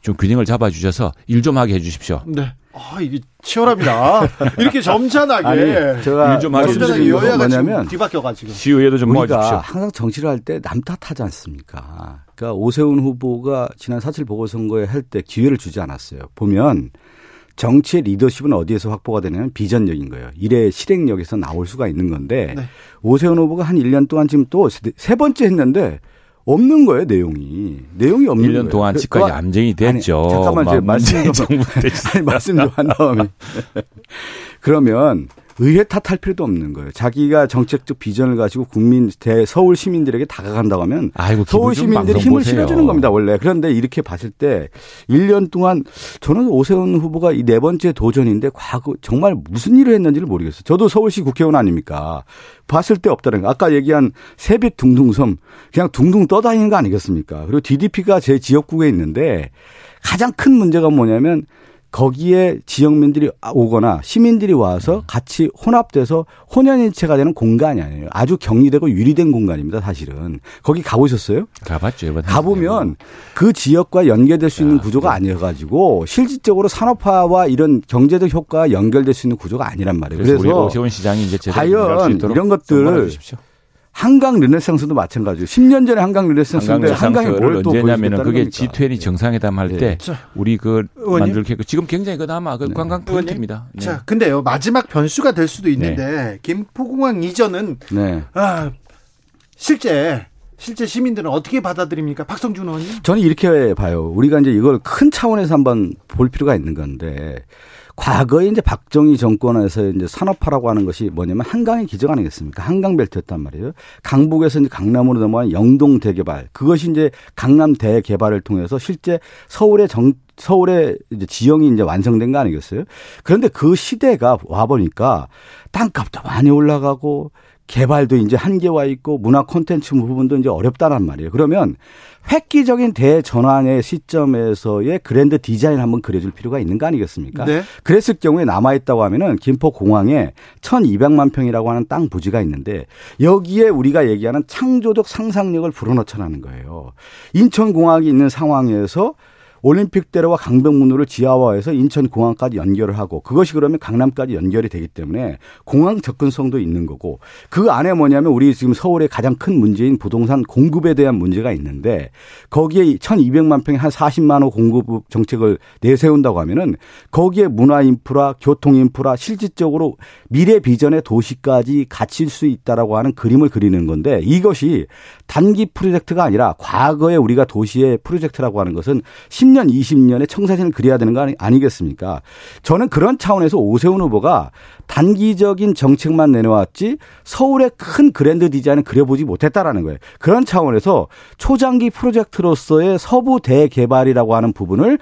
좀 균형을 잡아주셔서 일 좀 하게 해주십시오. 네. 아 이게 치열합니다. 이렇게 점잖하게 아니, 제가 일좀 하게 여야가 지금 뭐냐면 뒤바뀌어가지고. 시의회도 좀 우리가 모아주십시오. 항상 정치를 할 때 남 탓하지 않습니까? 그러니까 오세훈 후보가 지난 사칠 보궐선거에 할 때 기회를 주지 않았어요. 보면 정치의 리더십은 어디에서 확보가 되냐면 비전력인 거예요. 일의 실행력에서 나올 수가 있는 건데 네. 오세훈 후보가 한 1년 동안 지금 또 세 번째 했는데 없는 거예요, 내용이. 내용이 없는 1년 거예요. 동안 그- 집까지 그거- 암쟁이 됐죠. 아니, 잠깐만 제가 막 말씀 좀 아니, 말씀 좀 한 다음에. 그러면 의회 탓할 필요도 없는 거예요. 자기가 정책적 비전을 가지고 국민, 대 서울 시민들에게 다가간다고 하면 아이고, 서울 시민들이 힘을 보세요. 실어주는 겁니다, 원래. 그런데 이렇게 봤을 때 1년 동안 저는 오세훈 후보가 이 네 번째 도전인데 과거 정말 무슨 일을 했는지를 모르겠어요. 저도 서울시 국회의원 아닙니까? 봤을 때 없다는 거. 아까 얘기한 세빛 둥둥섬 그냥 둥둥 떠다니는 거 아니겠습니까? 그리고 DDP가 제 지역구에 있는데 가장 큰 문제가 뭐냐면 거기에 지역민들이 오거나 시민들이 와서 같이 혼합돼서 혼연일체가 되는 공간이 아니에요. 아주 격리되고 유리된 공간입니다, 사실은. 거기 가보셨어요? 가봤죠 가보면 그 지역과 연계될 수 있는 구조가 아니어가지고 실질적으로 산업화와 이런 경제적 효과가 연결될 수 있는 구조가 아니란 말이에요. 그래서, 그래서 오세훈 시장이 이제 과연 이런 것들 좀 몰아주십시오. 한강 르네상스도 마찬가지예요. 10년 전에 한강 르네상스인데 한강을 뭘또 언제냐면은 그게 겁니까? G20 정상회담 할 네. 때 자, 우리 그 의원님? 만들게 지금 굉장히 그나마 그 관광 포인트입니다. 네. 자, 근데요 마지막 변수가 될 수도 있는데 김포공항 이전은 네. 아, 실제 실제 시민들은 어떻게 받아들입니까, 박성준 의원님? 저는 이렇게 봐요. 우리가 이제 이걸 큰 차원에서 한번 볼 필요가 있는 건데 과거에 이제 박정희 정권에서 이제 산업화라고 하는 것이 뭐냐면 한강의 기적 아니겠습니까? 한강 벨트였단 말이에요. 강북에서 이제 강남으로 넘어간 영동 대개발. 그것이 이제 강남 대개발을 통해서 실제 서울의 정 서울의 이제 지형이 이제 완성된 거 아니겠어요? 그런데 그 시대가 와 보니까 땅값도 많이 올라가고 개발도 이제 한계와 있고 문화 콘텐츠 부분도 이제 어렵다란 말이에요. 그러면 획기적인 대전환의 시점에서의 그랜드 디자인 한번 그려줄 필요가 있는 거 아니겠습니까? 네. 그랬을 경우에 남아있다고 하면은 김포 공항에 1200만 평이라고 하는 땅 부지가 있는데 여기에 우리가 얘기하는 창조적 상상력을 불어넣자라는 거예요. 인천공항이 있는 상황에서 올림픽대로와 강변문로를 지하화해서 인천공항까지 연결을 하고 그것이 그러면 강남까지 연결이 되기 때문에 공항 접근성도 있는 거고 그 안에 뭐냐면 우리 지금 서울의 가장 큰 문제인 부동산 공급에 대한 문제가 있는데 거기에 1200만 평에 한 40만 호 공급 정책을 내세운다고 하면은 거기에 문화 인프라, 교통 인프라 실질적으로 미래 비전의 도시까지 갖출 수 있다라고 하는 그림을 그리는 건데 이것이 단기 프로젝트가 아니라 과거에 우리가 도시의 프로젝트라고 하는 것은 10 년, 20년의 청사진을 그려야 되는 거 아니, 아니 겠습니까? 저는 그런 차원에서 오세훈 후보가 단기적인 정책만 내놓았지 서울의 큰 그랜드 디자인을 그려보지 못했다라는 거예요. 그런 차원에서 초장기 프로젝트로서의 서부 대개발이라고 하는 부분을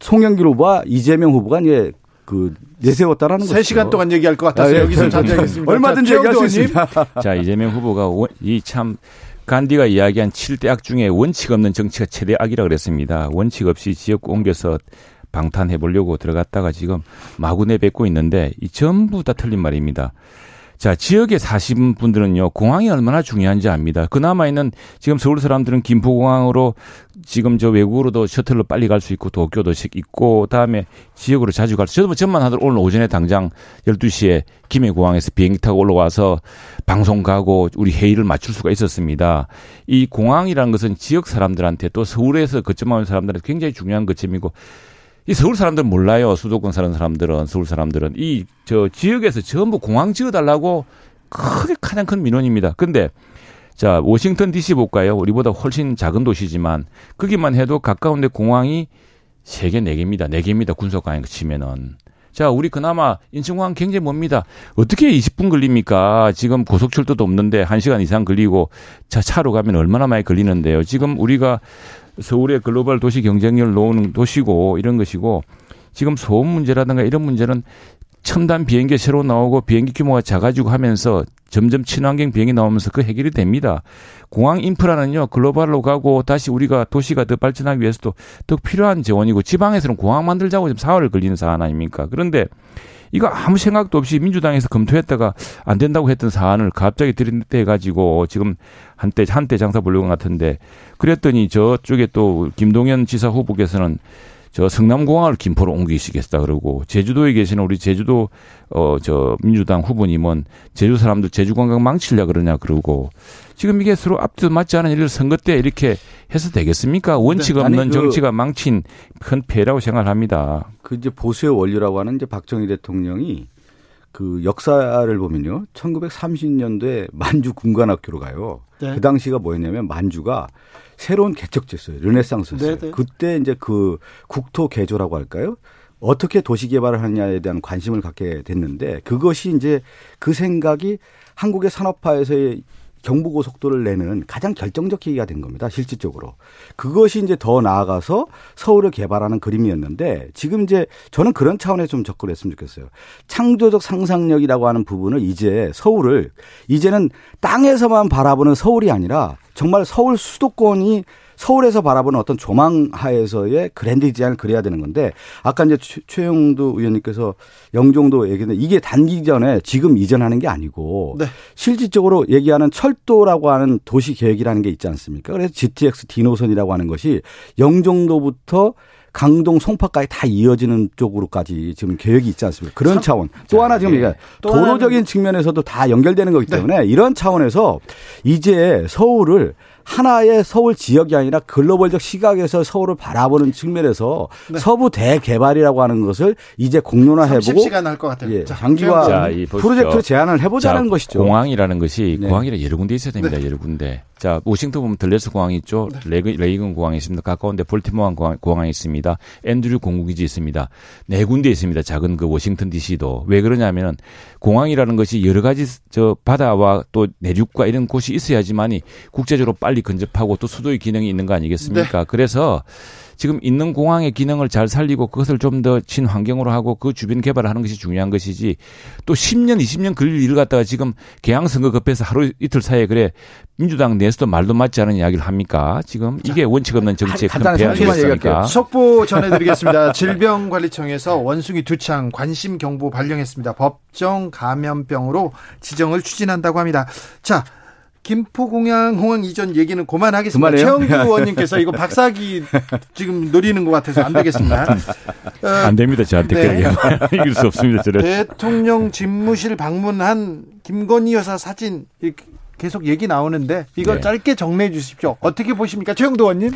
송영길 후보와 이재명 후보가 이제 그 내세웠다라는 거죠. 3시간 동안 얘기할 것 같아서 아, 예. 여기서 자제하겠습니다. 얼마든지 자, 얘기할 수. 있습니다. 자, 이재명 후보가 이 참 간디가 이야기한 7대 악 중에 원칙 없는 정치가 최대 악이라 그랬습니다. 원칙 없이 지역구 옮겨서 방탄해 보려고 들어갔다가 지금 마구 내뱉고 있는데 이 전부 다 틀린 말입니다. 자, 지역에 사신 분들은요, 공항이 얼마나 중요한지 압니다. 그나마 있는 지금 서울 사람들은 김포공항으로 지금 저 외국으로도 셔틀로 빨리 갈 수 있고 도쿄도 있고 다음에 지역으로 자주 갈 수. 저도 뭐 전만 하더라도 오늘 오전에 당장 12시에 김해공항에서 비행기 타고 올라와서 방송 가고 우리 회의를 맞출 수가 있었습니다. 이 공항이라는 것은 지역 사람들한테 또 서울에서 거점하는 사람들한테 굉장히 중요한 거점이고 이 서울 사람들은 몰라요. 수도권 사는 사람들은 서울 사람들은 이 저 지역에서 전부 공항 지어달라고 크게 가장 큰 민원입니다. 근데 자 워싱턴 D.C. 볼까요? 우리보다 훨씬 작은 도시지만 거기만 해도 가까운데 공항이 세 개, 네 개입니다. 네 개입니다. 군속강에 치면은. 자, 우리 그나마 인천공항 굉장히 멉니다. 어떻게 20분 걸립니까? 지금 고속철도도 없는데 1시간 이상 걸리고 자, 차로 가면 얼마나 많이 걸리는데요. 지금 우리가 서울의 글로벌 도시 경쟁력을 놓은 도시고 이런 것이고 지금 소음 문제라든가 이런 문제는 첨단 비행기 새로 나오고 비행기 규모가 작아지고 하면서 점점 친환경 비행이 나오면서 그 해결이 됩니다. 공항 인프라는요 글로벌로 가고 다시 우리가 도시가 더 발전하기 위해서도 더 필요한 재원이고 지방에서는 공항 만들자고 지금 사활을 걸리는 사안 아닙니까? 그런데 이거 아무 생각도 없이 민주당에서 검토했다가 안 된다고 했던 사안을 갑자기 들이대 가지고 지금 한때 한때 장사 보려고 같은데 그랬더니 저쪽에 또 김동연 지사 후보께서는 저 성남공항을 김포로 옮기시겠다 그러고 제주도에 계시는 우리 제주도 어 저 민주당 후보님은 제주 사람들 제주 관광 망치려 그러냐 그러고 지금 이게 서로 앞뒤 맞지 않은 일을 선거 때 이렇게 해서 되겠습니까? 원칙 없는 네. 그 정치가 망친 큰 폐라고 생각합니다. 그 이제 보수의 원리라고 하는 이제 박정희 대통령이 그 역사를 보면요. 1930년도에 만주 군관학교로 가요. 네. 그 당시가 뭐였냐면 만주가 새로운 개척지였어요. 르네상스였어요. 네네. 그때 이제 그 국토 개조라고 할까요? 어떻게 도시 개발을 하느냐에 대한 관심을 갖게 됐는데 그것이 이제 그 생각이 한국의 산업화에서의 경부고속도를 내는 가장 결정적 계기가 된 겁니다. 실질적으로. 그것이 이제 더 나아가서 서울을 개발하는 그림이었는데 지금 이제 저는 그런 차원에서 좀 접근했으면 좋겠어요. 창조적 상상력이라고 하는 부분을 이제 서울을 이제는 땅에서만 바라보는 서울이 아니라 정말 서울 수도권이 서울에서 바라보는 어떤 조망하에서의 그랜드 디자인을 그려야 되는 건데 아까 이제 최영도 의원님께서 영종도 얘기했는데 이게 단기 전에 지금 이전하는 게 아니고 네. 실질적으로 얘기하는 철도라고 하는 도시 계획이라는 게 있지 않습니까? 그래서 GTX 디노선이라고 하는 것이 영종도부터 강동 송파까지 다 이어지는 쪽으로까지 지금 계획이 있지 않습니까? 그런 차원. 또 하나 지금 예. 도로적인 측면에서도 다 연결되는 거기 네. 때문에 네. 이런 차원에서 이제 서울을 하나의 서울 지역이 아니라 글로벌적 시각에서 서울을 바라보는 측면에서 네. 서부 대개발이라고 하는 것을 이제 공론화해보고 30시간 할 것 같아요. 예, 장기화 프로젝트 제안을 해보자는 자, 것이죠. 공항이라는 것이 네. 공항이라 여러 군데 있어야 됩니다. 네. 여러 군데. 자, 워싱턴 보면 덜레스 공항이 있죠. 네. 레이건 공항이 있습니다. 가까운데 볼티모어 공항, 공항이 있습니다. 앤드류 공군기지 있습니다. 네 군데 있습니다. 작은 그 워싱턴 DC도. 왜 그러냐면은 공항이라는 것이 여러 가지 저 바다와 또 내륙과 이런 곳이 있어야지만이 국제적으로 빨리 근접하고 또 수도의 기능이 있는 거 아니겠습니까? 네. 그래서 지금 있는 공항의 기능을 잘 살리고 그것을 좀 더 친환경으로 하고 그 주변 개발을 하는 것이 중요한 것이지 또 10년, 20년 걸릴 일을 갖다가 지금 개항 선거 급해서 하루 이틀 사이에 그래 민주당 내에서도 말도 맞지 않은 이야기를 합니까? 지금 이게 원칙 없는 정치의 큰 폐해아니겠습니까? 속보 전해드리겠습니다. 질병관리청에서 원숭이 두창 관심 경보 발령했습니다. 법정 감염병으로 지정을 추진한다고 합니다. 자, 김포공항 홍항 이전 얘기는 그만하겠습니다. 그만해요? 최영두 의원님께서 이거 박사기 지금 노리는 것 같아서 안 되겠습니다. 어, 안 됩니다. 저한테 네. 이길 수 없습니다. 저는. 대통령 집무실 방문한 김건희 여사 사진 계속 얘기 나오는데 이거 네. 짧게 정리해 주십시오. 어떻게 보십니까? 최영도 의원님?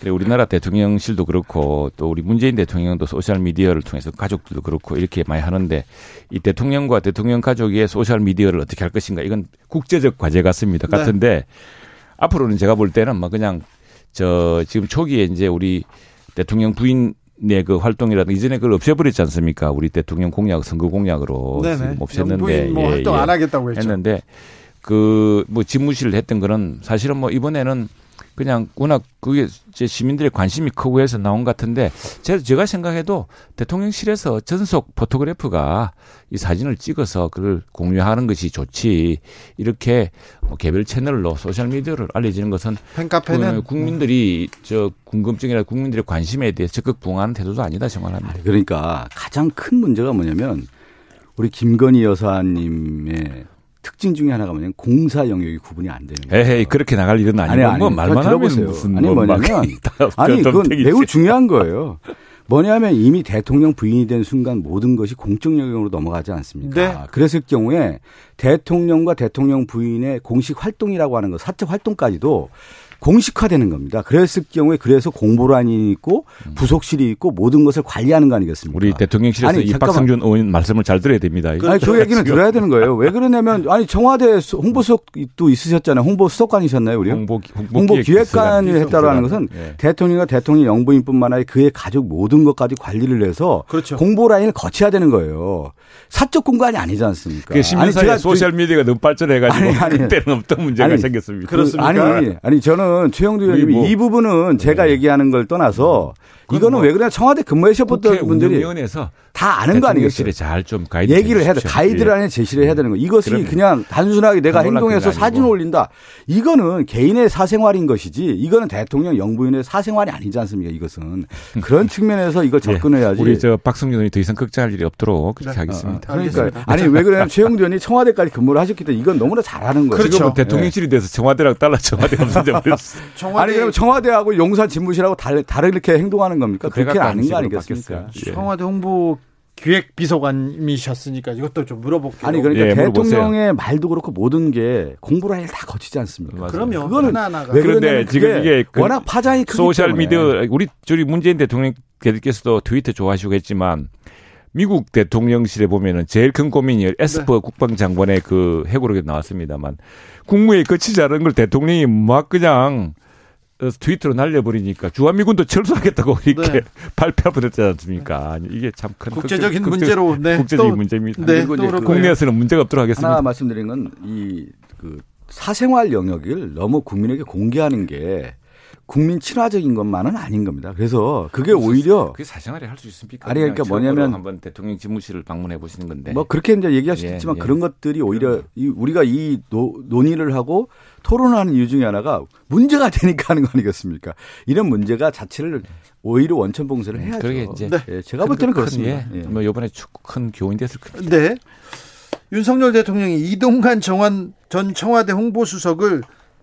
그래 우리나라 대통령실도 그렇고 또 우리 문재인 대통령도 소셜 미디어를 통해서 가족들도 그렇고 이렇게 많이 하는데 이 대통령과 대통령 가족의 소셜 미디어를 어떻게 할 것인가 이건 국제적 과제 같습니다. 네. 같은데 앞으로는 제가 볼 때는 뭐 그냥 저 지금 초기에 이제 우리 대통령 부인 네, 그 활동이라든 이전에 그걸 없애버렸지 않습니까? 우리 대통령 공약, 선거 공약으로. 없앴는데. 뭐 예, 활동 예, 안 하겠다고 했죠. 했는데 그 뭐 집무실을 했던 거는 사실은 뭐 이번에는 그냥 워낙 그게 제 시민들의 관심이 크고 해서 나온 것 같은데 제가, 제가 생각해도 대통령실에서 전속 photograph가 이 사진을 찍어서 그걸 공유하는 것이 좋지 이렇게 뭐 개별 채널로 소셜 미디어를 알려지는 것은 팬카페는 국민들이 저 궁금증이나 국민들의 관심에 대해 적극 부응하는 태도도 아니다 생각합니다. 그러니까 가장 큰 문제가 뭐냐면 우리 김건희 여사님의 특징 중에 하나가 뭐냐면 공사 영역이 구분이 안 되는 거예요. 에헤이 그렇게 나갈 일은 아니고 아니, 뭐 말만 하면 들어보세요. 무슨 아니, 뭐 뭐냐면, 아니 그건. 매우 중요한 거예요. 뭐냐면 이미 대통령 부인이 된 순간 모든 것이 공적 영역으로 넘어가지 않습니까? 네. 그랬을 경우에 대통령과 대통령 부인의 공식 활동이라고 하는 것, 사적 활동까지도 공식화되는 겁니다. 그랬을 경우에 그래서 공보란이 있고 부속실이 있고 모든 것을 관리하는 거 아니겠습니까? 우리 대통령실에서 아니, 이 잠깐만. 박성준 의원 말씀을 잘 들어야 됩니다. 아니 그 얘기는 들어야 되는 거예요. 왜 그러냐면 아니 청와대 수- 홍보수석도 있으셨잖아요. 홍보수석관이셨나요, 우리요? 홍보 홍보 기획관이 기획 했다라는 것은 예. 대통령과 대통령 영부인뿐만 아니라 그의 가족 모든 것까지 관리를 해서 그렇죠. 공보 라인을 거쳐야 되는 거예요. 사적 공간이 아니지 않습니까? 그 10년 사이에 소셜 미디어가 너무 발전해가지고 아니, 아니. 그때는 없던 문제가 아니, 생겼습니다. 그렇습니까? 아니 아니 저는 최영두 의원님이 뭐- 이 부분은 제가 얘기하는 걸 떠나서 이거는 뭐 왜 그러냐 청와대 근무하셨던 분들이 운영위원회에서 다 아는 거 아니겠어요? 잘좀 가이드 얘기를 해야 돼. 가이드라인에 제시를 해야 되는 거. 이것이 그럼요. 그냥 단순하게 내가 행동해서. 사진 올린다. 이거는 개인의 사생활인 것이지. 이거는 대통령 영부인의 사생활이 아니지 않습니까? 이것은 그런 측면에서 이걸 예. 접근해야지. 우리 저 박성준 의원이 더 이상 걱정할 일이 없도록 그렇게 네. 하겠습니다. 그러니까 알겠습니다. 아니 왜 그러냐면 최영두 의원이 청와대까지 근무를 하셨기 때문에 이건 너무나 잘하는 거예요. 그렇죠. 지금은 대통령실이 돼서 청와대랑 달라 청와대가 문제 버렸어. 청와대 아니 그럼 청와대하고 용산 집무실하고 달, 다르게 행동하는 겁니까? 그렇게 아는 거 아니겠습니까? 바뀌었어요. 예. 청와대 홍보 기획 비서관이셨으니까 이것도 좀 물어볼게요. 아니 그러니까 예. 대통령의 말도 그렇고 모든 게 공보라인 다 거치지 않습니까? 맞아요. 그럼요. 그거는 하나하나가 왜 그런데 지금 이게 그 워낙 파장이 크기 소셜 때문에. 미디어 우리 저희 문재인 대통령께서도 트위터 좋아하시고 했지만 미국 대통령실에 보면은 제일 큰 고민이 에스퍼 국방장관의 그 회고록에 나왔습니다만 국무회의 거치지 않은 걸 대통령이 막 그냥 어, 트위터로 날려버리니까 주한미군도 철수하겠다고 이렇게 네. 발표할 뻔했지 않습니까? 아니, 이게 참 큰 국제적인 걱정- 문제로 네. 국제적인 또- 문제입니다. 네, 그리고 또 그. 국내에서는 문제가 없도록 하겠습니다. 하나 말씀드린 건 이 그 사생활 영역을 너무 국민에게 공개하는 게 국민 친화적인 것만은 아닌 겁니다. 그래서 그게 오히려 그게 사생활에 할 수 있습니까? 아니, 그러니까 뭐냐면- 한번 대통령 집무실을 방문해 보시는 건데. 뭐 그렇게 이제 얘기할 수 예, 있지만 예. 그런 것들이 오히려 이 우리가 이 노, 논의를 하고 토론하는 이유 중에 하나가 문제가 되니까 하는 거 아니겠습니까? 이런 문제가 자체를 오히려 원천 봉쇄를 해야죠. 그러게 이제 예, 제가 볼 때는 큰, 그렇습니다. 예. 예. 뭐 이번에 축구 큰 교훈이 됐을 겁니다. 네. 윤석열 대통령이 이동관 정원 전 청와대 홍보수석을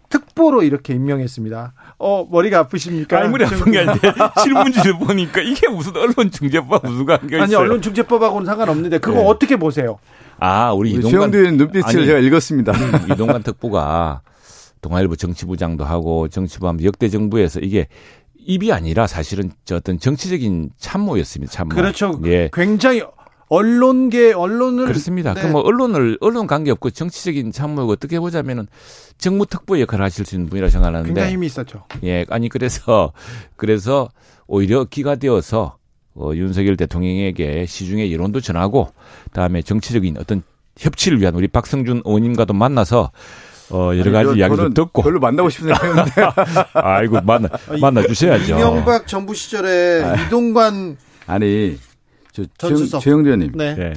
특보로 이렇게 임명했습니다. 어 머리가 아프십니까? 아무리 아픈 게 아닌데 실문지를 보니까 이게 무슨 언론중재법 무슨 관계가 아니 있어요? 언론중재법하고는 상관없는데 그거 네. 어떻게 보세요? 아 우리 이동관 최영두 의원 눈빛을 아니, 제가 읽었습니다. 이동관 특보가 동아일보 정치부장도 하고 정치부 하면 역대 정부에서 이게 입이 아니라 사실은 저 어떤 정치적인 참모였습니다. 참모. 그렇죠. 예. 굉장히 언론계 언론을 그렇습니다. 네. 그뭐 언론을 언론 관계 없고 정치적인 참모고 어떻게 보자면은 정무 특보 역할을 하실 수 있는 분이라 생각하는데 굉장히 힘이 있었죠. 예, 아니 그래서 그래서 오히려 기가 되어서 어, 윤석열 대통령에게 시중의 여론도 전하고 다음에 정치적인 어떤 협치를 위한 우리 박성준 의원님과도 만나서 어, 여러 가지 이야기도 듣고 별로 만나고 싶은 생각인데 아이고 만나 만나 주셔야죠. 이명박 정부 시절에 이동관 아니 저전 최영, 의원님 네. 예.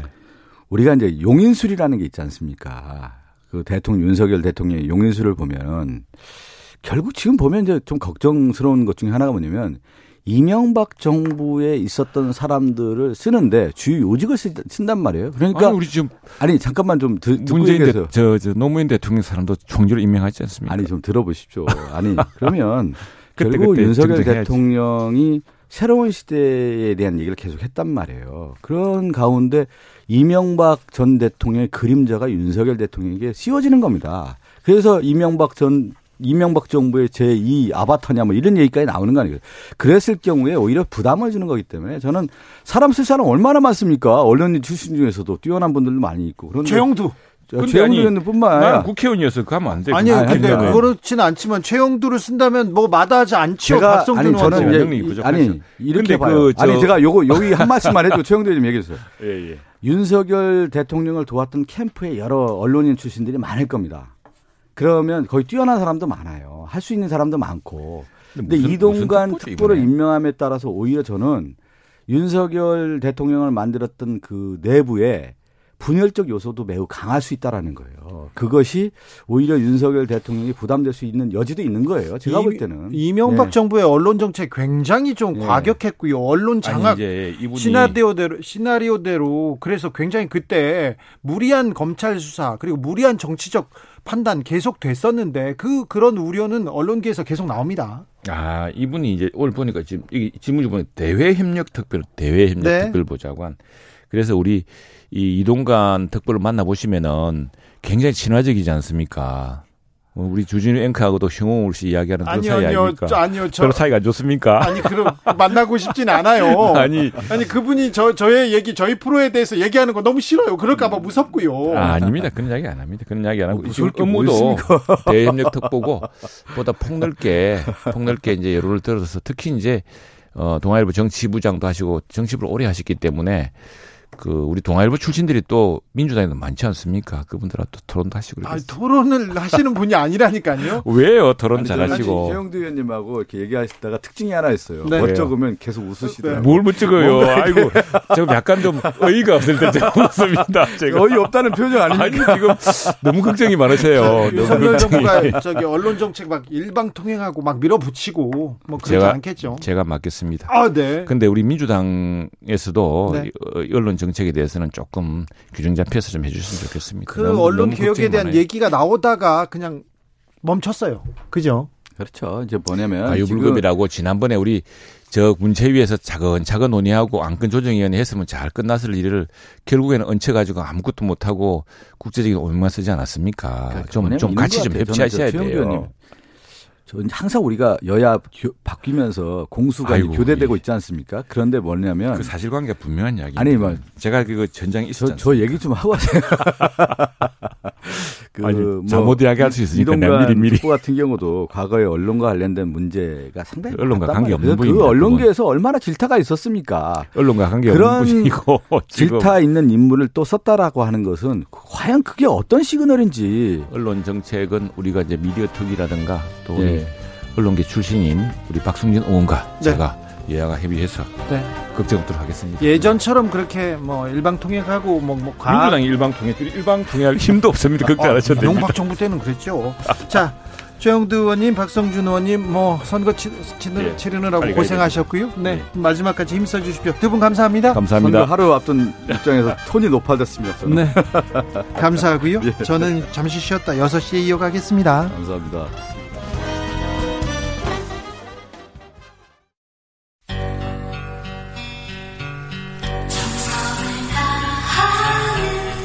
우리가 이제 용인술이라는 게 있지 않습니까? 그 대통령 윤석열 대통령의 용인술을 보면 결국 지금 보면 이제 좀 걱정스러운 것 중에 하나가 뭐냐면 이명박 정부에 있었던 사람들을 쓰는데 주요 요직을 쓰, 쓴단 말이에요. 그러니까 아니 우리 지금 아니 잠깐만 좀 듣, 듣고 문재인 대, 얘기해서 저, 저 노무현 대통령 사람도 총리로 임명하지 않습니까? 아니 좀 들어보십시오. 아니 그러면 그때, 결국 그때 윤석열. 대통령이 새로운 시대에 대한 얘기를 계속 했단 말이에요. 그런 가운데 이명박 전 대통령의 그림자가 윤석열 대통령에게 씌워지는 겁니다. 그래서 이명박 전 이명박 정부의 제2 아바타냐 뭐 이런 얘기까지 나오는 거 아니에요. 그랬을 경우에 오히려 부담을 주는 거기 때문에 저는 사람 쓸 사람 얼마나 많습니까? 언론인 출신 중에서도 뛰어난 분들도 많이 있고. 그런데 최영두. 최영두 아니, 의원뿐만 나는 아니라 국회의원이어서 가면 안 돼. 아니요, 아니, 근데 아니, 아니. 그렇지는 않지만 최영두를 쓴다면 뭐 마다하지 않죠. 제가 박성준 아니 저는 이제. 아니 이렇게 봐요. 그 저- 아니 제가 요거 여기 한 말씀만 해도 최영도 좀 얘기해 주세요. 예, 예. 윤석열 대통령을 도왔던 캠프에 여러 언론인 출신들이 많을 겁니다. 그러면 거의 뛰어난 사람도 많아요. 할 수 있는 사람도 많고. 근데 무슨- 이동관 특보를? 임명함에 따라서 오히려 저는 윤석열 대통령을 만들었던 그 내부에 분열적 요소도 매우 강할 수 있다라는 거예요. 그것이 오히려 윤석열 대통령이 부담될 수 있는 여지도 있는 거예요. 제가 이, 볼 때는 이명박 네. 정부의 언론 정책 굉장히 좀 네. 과격했고요. 언론 장악 아니, 시나리오대로 시나리오대로 그래서 굉장히 그때 무리한 검찰 수사 그리고 무리한 정치적 판단 계속 됐었는데 그 그런 우려는 언론계에서 계속 나옵니다. 아 이분이 이제 오늘 보니까 지금 이 질문을 보니 대외 협력 특별 대외 협력 네. 특별 보좌관. 그래서 우리 이 이동관 특별을 만나 보시면은 굉장히 친화적이지 않습니까? 어, 우리 주진우 앵커하고도 형홍울 씨 이야기하는 그런 아니요, 사이 아니요, 아닙니까? 저, 아니요, 저 별로 사이가 안 좋습니까? 아니 그럼 만나고 싶진 않아요. 아니 아니 그분이 저 저의 얘기 저희 프로에 대해서 얘기하는 거 너무 싫어요. 그럴까봐 무섭고요. 아, 아닙니다. 그런 이야기 안 합니다. 그런 이야기 안 하고 뭐 지금 업무도 대협력 특보고 보다 폭넓게 폭넓게 이제 예로를 들어서 특히 이제 어 동아일보 정치부장도 하시고 정치부를 오래 하셨기 때문에 그 우리 동아일보 출신들이 또 민주당에도 많지 않습니까? 그분들하고 또 토론도 하시고 아, 토론을 하시는 분이 아니라니까요. 왜요? 토론 아니, 잘하시고 최영두 의원님하고 이렇게 얘기하시다가 특징이 하나 있어요. 네. 멋쩍으면 계속 웃으시더라고요. 뭘못 찍어요? 아이고, 좀 약간 좀 어이가 없을 때 제가 웃습니다. 제가. 어이 없다는 표정 아니, 아닙니까? 지금 너무 걱정이 많으세요. 너무 윤석열 걱정이. 저기 언론 정책 막 일방 통행하고 막 밀어붙이고 뭐 그러지 제가- 않겠죠. 제가 맡겠습니다. 아, 네. 근데 우리 민주당에서도 네. 이 언론 정책 에 대해서는 조금 규정 잡혀서 좀 해주셨으면 좋겠습니다. 그 너무- 언론 너무 개혁에 대한 많아요. 얘기가 나오다가 그냥 멈췄어요. 그죠? 그렇죠. 이제 뭐냐면 아유불급이라고 지난번에 우리 저 문체위에서 차근차근 논의하고 안건 조정위원회 했으면 잘 끝났을 일을 결국에는 얹혀가지고 아무것도 못하고 국제적인 오명만 쓰지 않았습니까? 그러니까 좀, 같이 것 좀. 협치하셔야 돼요. 저 항상 우리가 여야 교- 바뀌면서 공수가 아이고, 교대되고 예. 있지 않습니까? 그런데 뭐냐면 그 사실관계가 분명한 이야기. 아니, 뭐, 제가 그 전장에 저, 있었잖아요. 저 얘기 좀 하고 하세요. 그 아니, 뭐 잘못 이야기할 수 있으니까 미리 미리. 같은 경우도 과거에 언론과 관련된 문제가 상당히 언론과 관계. 없는 그 분입니다, 언론계에서 얼마나 질타가 있었습니까? 언론과 관계 없는 분이고 질타 있는 인물을 또 썼다라고 하는 것은 과연 그게 어떤 시그널인지 언론 정책은 우리가 이제 미디어 특위라든가 또 예. 언론계 출신인 우리 박승진 의원과 네. 제가 여야가 협의해서 네. 걱정토록 하겠습니다. 예전처럼 그렇게 뭐 일방 통행하고 뭐, 뭐 과학 민주당 일방 통해 일방 통해할 힘도 없습니다. 걱정 안 하셔도 됩니다. 용박 정부 때는 그랬죠. 자, 최영두 의원님, 박성준 의원님, 뭐 선거 치, 치, 예. 치르느라고 고생하셨고요. 네, 네. 마지막까지 힘써 주십시오. 두 분 감사합니다. 선거 감사합니다. 하루 앞둔 입장에서 톤이 높아졌습니다. 저는. 네, 감사하고요. 예. 저는 잠시 쉬었다 6시에 이어가겠습니다. 감사합니다.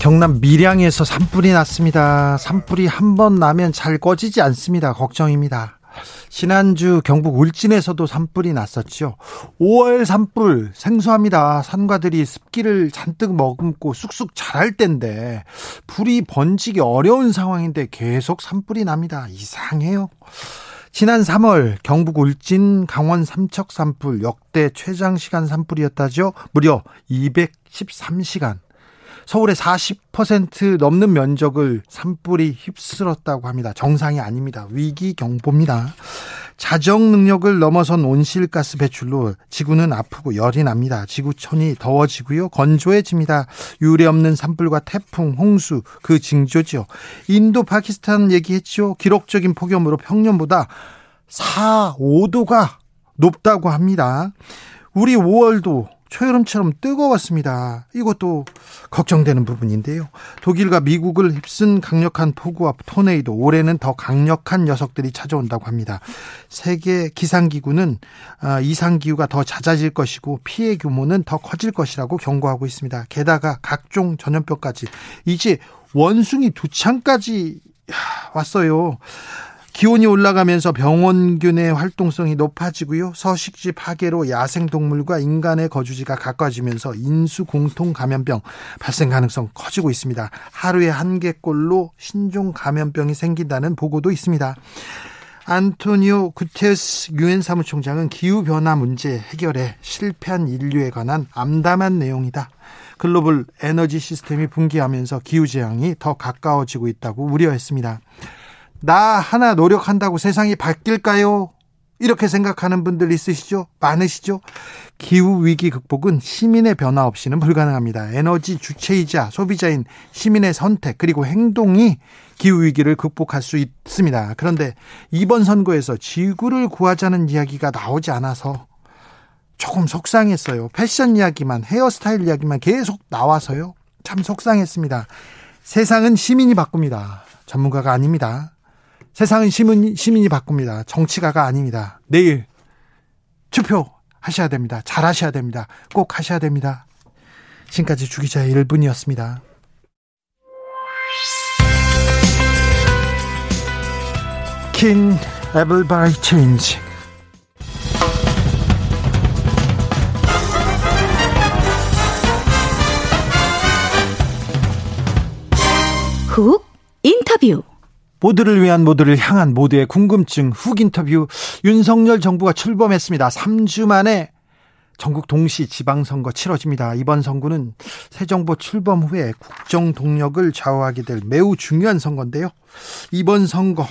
경남 밀양에서 산불이 났습니다. 산불이 한 번 나면 잘 꺼지지 않습니다. 걱정입니다. 지난주 경북 울진에서도 산불이 났었죠. 5월 산불 생소합니다. 산과들이 습기를 잔뜩 머금고 쑥쑥 자랄 때인데 불이 번지기 어려운 상황인데 계속 산불이 납니다. 이상해요. 지난 3월 경북 울진 강원 삼척 산불 역대 최장 시간 산불이었다죠. 무려 213시간. 서울의 40% 넘는 면적을 산불이 휩쓸었다고 합니다. 정상이 아닙니다. 위기 경보입니다. 자정 능력을 넘어선 온실가스 배출로 지구는 아프고 열이 납니다. 지구촌이 더워지고요. 건조해집니다. 유례 없는 산불과 태풍, 홍수 그 징조죠. 인도 파키스탄 얘기했죠. 기록적인 폭염으로 평년보다 4, 5도가 높다고 합니다. 우리 5월도 초여름처럼 뜨거웠습니다. 이것도 걱정되는 부분인데요. 독일과 미국을 휩쓴 강력한 폭우와 토네이도 올해는 더 강력한 녀석들이 찾아온다고 합니다. 세계 기상기구는 아, 이상 기후가 더 잦아질 것이고 피해 규모는 더 커질 것이라고 경고하고 있습니다. 게다가 각종 전염병까지 이제 원숭이 두 창까지 왔어요. 기온이 올라가면서 병원균의 활동성이 높아지고요. 서식지 파괴로 야생동물과 인간의 거주지가 가까워지면서 인수 공통 감염병 발생 가능성 커지고 있습니다. 하루에 한 개꼴로 신종 감염병이 생긴다는 보고도 있습니다. 안토니오 구테스 유엔 사무총장은 기후 변화 문제 해결에 실패한 인류에 관한 암담한 내용이다. 글로벌 에너지 시스템이 붕괴하면서 기후 재앙이 더 가까워지고 있다고 우려했습니다. 나 하나 노력한다고 세상이 바뀔까요? 이렇게 생각하는 분들 있으시죠? 많으시죠? 기후 위기 극복은 시민의 변화 없이는 불가능합니다. 에너지 주체이자 소비자인 시민의 선택 그리고 행동이 기후 위기를 극복할 수 있습니다. 그런데 이번 선거에서 지구를 구하자는 이야기가 나오지 않아서 조금 속상했어요. 패션 이야기만 헤어스타일 이야기만 계속 나와서요. 참 속상했습니다. 세상은 시민이 바꿉니다. 전문가가 아닙니다. 세상은 시민, 시민이 바꿉니다. 정치가가 아닙니다. 내일 투표 하셔야 됩니다. 잘 하셔야 됩니다. 꼭 하셔야 됩니다. 지금까지 주기자의 1분이었습니다. 킨 에블 바이 체인지 훅 인터뷰 모두를 위한 모두를 향한 모두의 궁금증 훅 인터뷰 윤석열 정부가 출범했습니다. 3주 만에 전국 동시 지방선거 치러집니다. 이번 선거는 새 정부 출범 후에 국정 동력을 좌우하게 될 매우 중요한 선거인데요. 이번 선거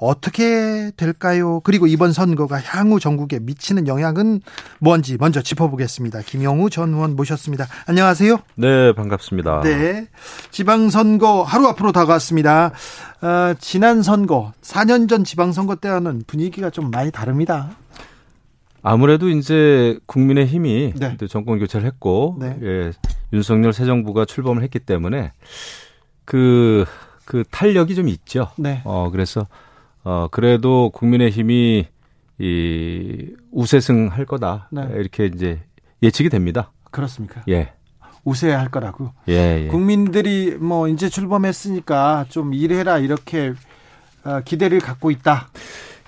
어떻게 될까요? 그리고 이번 선거가 향후 전국에 미치는 영향은 뭔지 먼저 짚어보겠습니다. 김영우 전 의원 모셨습니다. 안녕하세요. 네, 반갑습니다. 네. 지방선거 하루 앞으로 다가왔습니다. 어, 지난 선거, 4년 전 지방선거 때와는 분위기가 좀 많이 다릅니다. 아무래도 이제 국민의 힘이 네. 정권 교체를 했고, 네. 예, 윤석열 새 정부가 출범을 했기 때문에 그, 그 탄력이 좀 있죠. 네. 어, 그래서, 어, 그래도 국민의 힘이 이 우세승 할 거다. 네. 이렇게 이제 예측이 됩니다. 그렇습니까? 예. 우세야 할 거라고. 예, 예. 국민들이 뭐 이제 출범했으니까 좀 일해라 이렇게 어, 기대를 갖고 있다.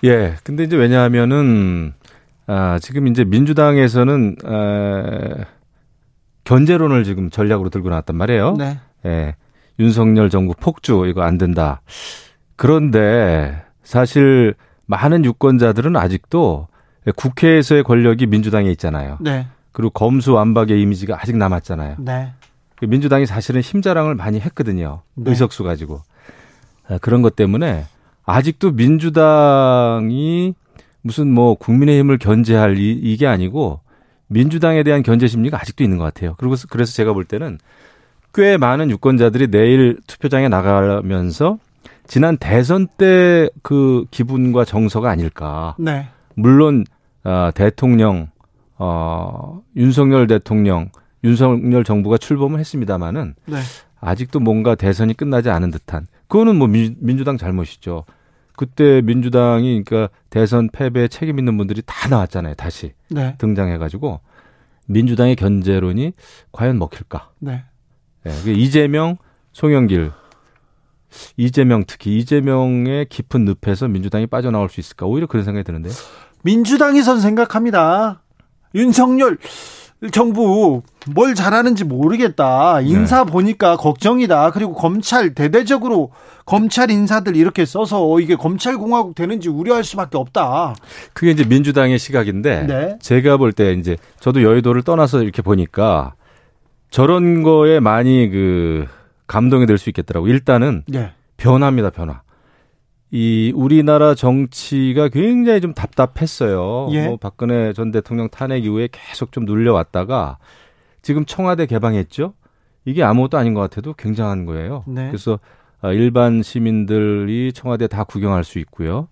예. 근데 이제 왜냐하면은 아, 지금 이제 민주당에서는 에, 견제론을 지금 전략으로 들고 나왔단 말이에요. 네. 예. 윤석열 정부 폭주 이거 안 된다. 그런데 사실 많은 유권자들은 아직도 국회에서의 권력이 민주당에 있잖아요. 네. 그리고 검수완박의 이미지가 아직 남았잖아요. 네. 민주당이 사실은 힘자랑을 많이 했거든요. 네. 의석수 가지고. 아, 그런 것 때문에 아직도 민주당이 무슨 뭐 국민의힘을 견제할 이, 이게 아니고 민주당에 대한 견제 심리가 아직도 있는 것 같아요. 그리고 그래서 제가 볼 때는 꽤 많은 유권자들이 내일 투표장에 나가면서 지난 대선 때 그 기분과 정서가 아닐까. 네. 물론 어, 대통령 어, 윤석열 대통령 윤석열 정부가 출범을 했습니다마는 네. 아직도 뭔가 대선이 끝나지 않은 듯한 그거는 뭐 민, 민주당 잘못이죠. 그때 민주당이 그러니까 대선 패배에 책임 있는 분들이 다 나왔잖아요. 다시 네. 등장해가지고 민주당의 견제론이 과연 먹힐까? 네. 예, 그 이재명, 송영길, 이재명 특히 이재명의 깊은 늪에서 민주당이 빠져나올 수 있을까? 오히려 그런 생각이 드는데요. 민주당에선 생각합니다. 윤석열 정부 뭘 잘하는지 모르겠다. 인사 보니까 걱정이다. 그리고 검찰 대대적으로 검찰 인사들 이렇게 써서 이게 검찰 공화국 되는지 우려할 수밖에 없다. 그게 이제 민주당의 시각인데 네. 제가 볼 때 이제 저도 여의도를 떠나서 이렇게 보니까 저런 거에 많이 그 감동이 될 수 있겠더라고. 일단은 네. 변화입니다, 변화. 이 우리나라 정치가 굉장히 좀 답답했어요. 예. 뭐 박근혜 전 대통령 탄핵 이후에 계속 좀 눌려왔다가 지금 청와대 개방했죠. 이게 아무것도 아닌 것 같아도 굉장한 거예요. 네. 그래서 아, 일반 시민들이 청와대 다 구경할 수 있고요.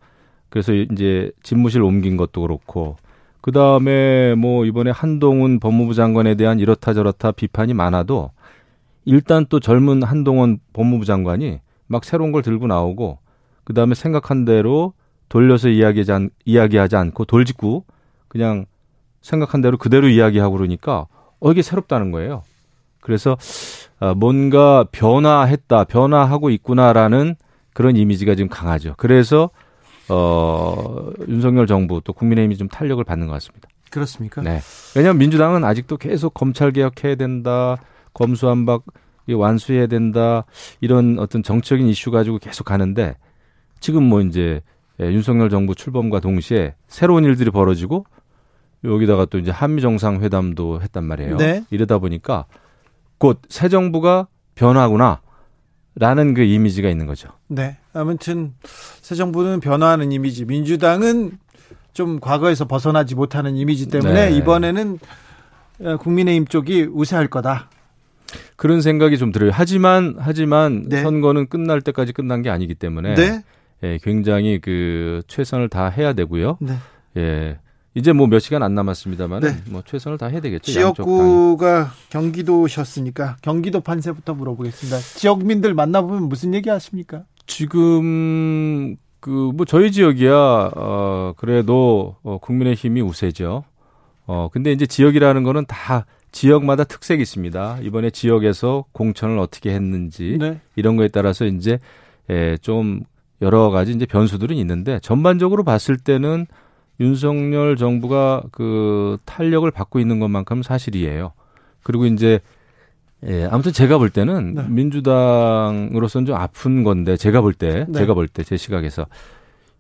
그래서 이제 집무실 옮긴 것도 그렇고 그 다음에 뭐 이번에 한동훈 법무부 장관에 대한 이렇다 저렇다 비판이 많아도 일단 또 젊은 한동훈 법무부 장관이 막 새로운 걸 들고 나오고 그 다음에 생각한 대로 돌려서 이야기하지, 않, 이야기하지 않고 돌직구 그냥 생각한 대로 그대로 이야기하고 그러니까 어 이게 새롭다는 거예요. 그래서 아, 뭔가 변화했다, 변화하고 있구나라는 그런 이미지가 지금 강하죠. 그래서 어, 윤석열 정부 또 국민의힘이 좀 탄력을 받는 것 같습니다. 그렇습니까? 네. 왜냐하면 민주당은 아직도 계속 검찰 개혁해야 된다, 검수한박 완수해야 된다 이런 어떤 정치적인 이슈 가지고 계속 가는데 지금 뭐 이제 예, 윤석열 정부 출범과 동시에 새로운 일들이 벌어지고 여기다가 또 이제 한미 정상 회담도 했단 말이에요. 네. 이러다 보니까 곧 새 정부가 변화구나. 라는 그 이미지가 있는 거죠. 네. 아무튼 새 정부는 변화하는 이미지, 민주당은 좀 과거에서 벗어나지 못하는 이미지 때문에 네. 이번에는 어, 국민의힘 쪽이 우세할 거다. 그런 생각이 좀 들어요. 하지만 하지만 네. 선거는 끝날 때까지 끝난 게 아니기 때문에 네. 예, 굉장히 그 최선을 다 해야 되고요. 네. 예. 이제 뭐 몇 시간 안 남았습니다만 네. 뭐 최선을 다 해야 되겠죠. 지역구가 경기도셨으니까 경기도 판세부터 물어보겠습니다. 지역민들 만나보면 무슨 얘기 하십니까? 지금 그 뭐 저희 지역이야 어 그래도 어 국민의 힘이 우세죠. 어 근데 이제 지역이라는 거는 다 지역마다 특색이 있습니다. 이번에 지역에서 공천을 어떻게 했는지 네. 이런 거에 따라서 이제 예, 좀 여러 가지 이제 변수들은 있는데 전반적으로 봤을 때는 윤석열 정부가 그 탄력을 받고 있는 것만큼 사실이에요. 그리고 이제 예, 아무튼 제가 볼 때는 네. 민주당으로서는 좀 아픈 건데 제가 볼 때, 네. 제가 볼 때 제 시각에서